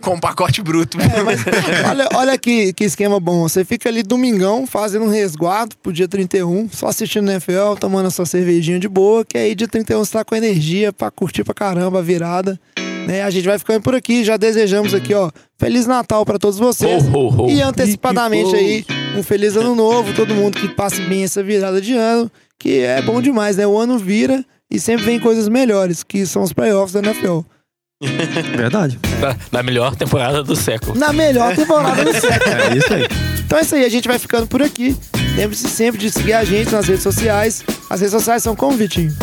Com um pacote bruto. É, mas olha, olha que, que esquema bom. Você fica ali domingão fazendo um resguardo pro dia 31, só assistindo NFL, tomando a sua cervejinha de boa, que aí dia 31 você tá com energia pra curtir pra caramba a virada. Né? A gente vai ficando por aqui, já desejamos aqui, ó, Feliz Natal pra todos vocês. Ho, ho, ho. E antecipadamente aí, um feliz ano novo, todo mundo que passe bem essa virada de ano, que é bom demais, né? O ano vira e sempre vem coisas melhores, que são os playoffs da NFL. Verdade. Da, da melhor temporada do século. Na melhor temporada do século. É isso aí. Então é isso aí, a gente vai ficando por aqui. Lembre-se sempre de seguir a gente nas redes sociais. As redes sociais são como, Vitinho?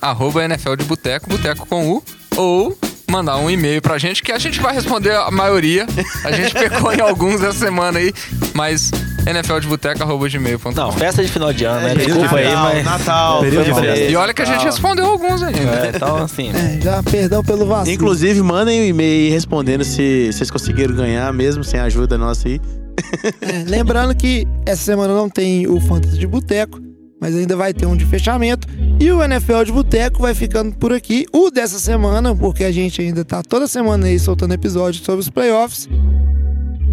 Arroba NFL de Boteco, Boteco com U. Ou mandar um e-mail pra gente que a gente vai responder a maioria. A gente pecou em alguns essa semana aí, mas nfldeboteco.gmail.com. Não, festa de final de ano, né? É, Desculpa aí, Natal, mas. Natal. E olha que a gente respondeu alguns ainda. É, então, assim. É, já perdão pelo vacilo. Inclusive, mandem um e-mail aí respondendo se vocês conseguiram ganhar, mesmo sem a ajuda nossa aí. É, lembrando que essa semana não tem o Fantasy de Boteco, mas ainda vai ter um de fechamento. E o NFL de Boteco vai ficando por aqui. O dessa semana, porque a gente ainda tá toda semana aí soltando episódios sobre os playoffs.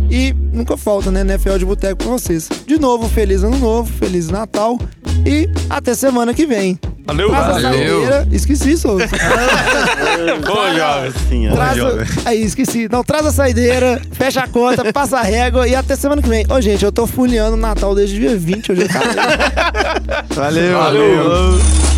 E nunca falta, né? NFL de Boteco com vocês. De novo, feliz ano novo, feliz Natal. E até semana que vem. Valeu, Traz a valeu. saideira. Esqueci, sou. Assim, ó. Traz a... Aí, esqueci. Não, traz a saideira, fecha a conta, passa a régua e até semana que vem. Ô, gente, eu tô folheando o Natal desde dia 20. Hoje eu Valeu, Valeu. valeu.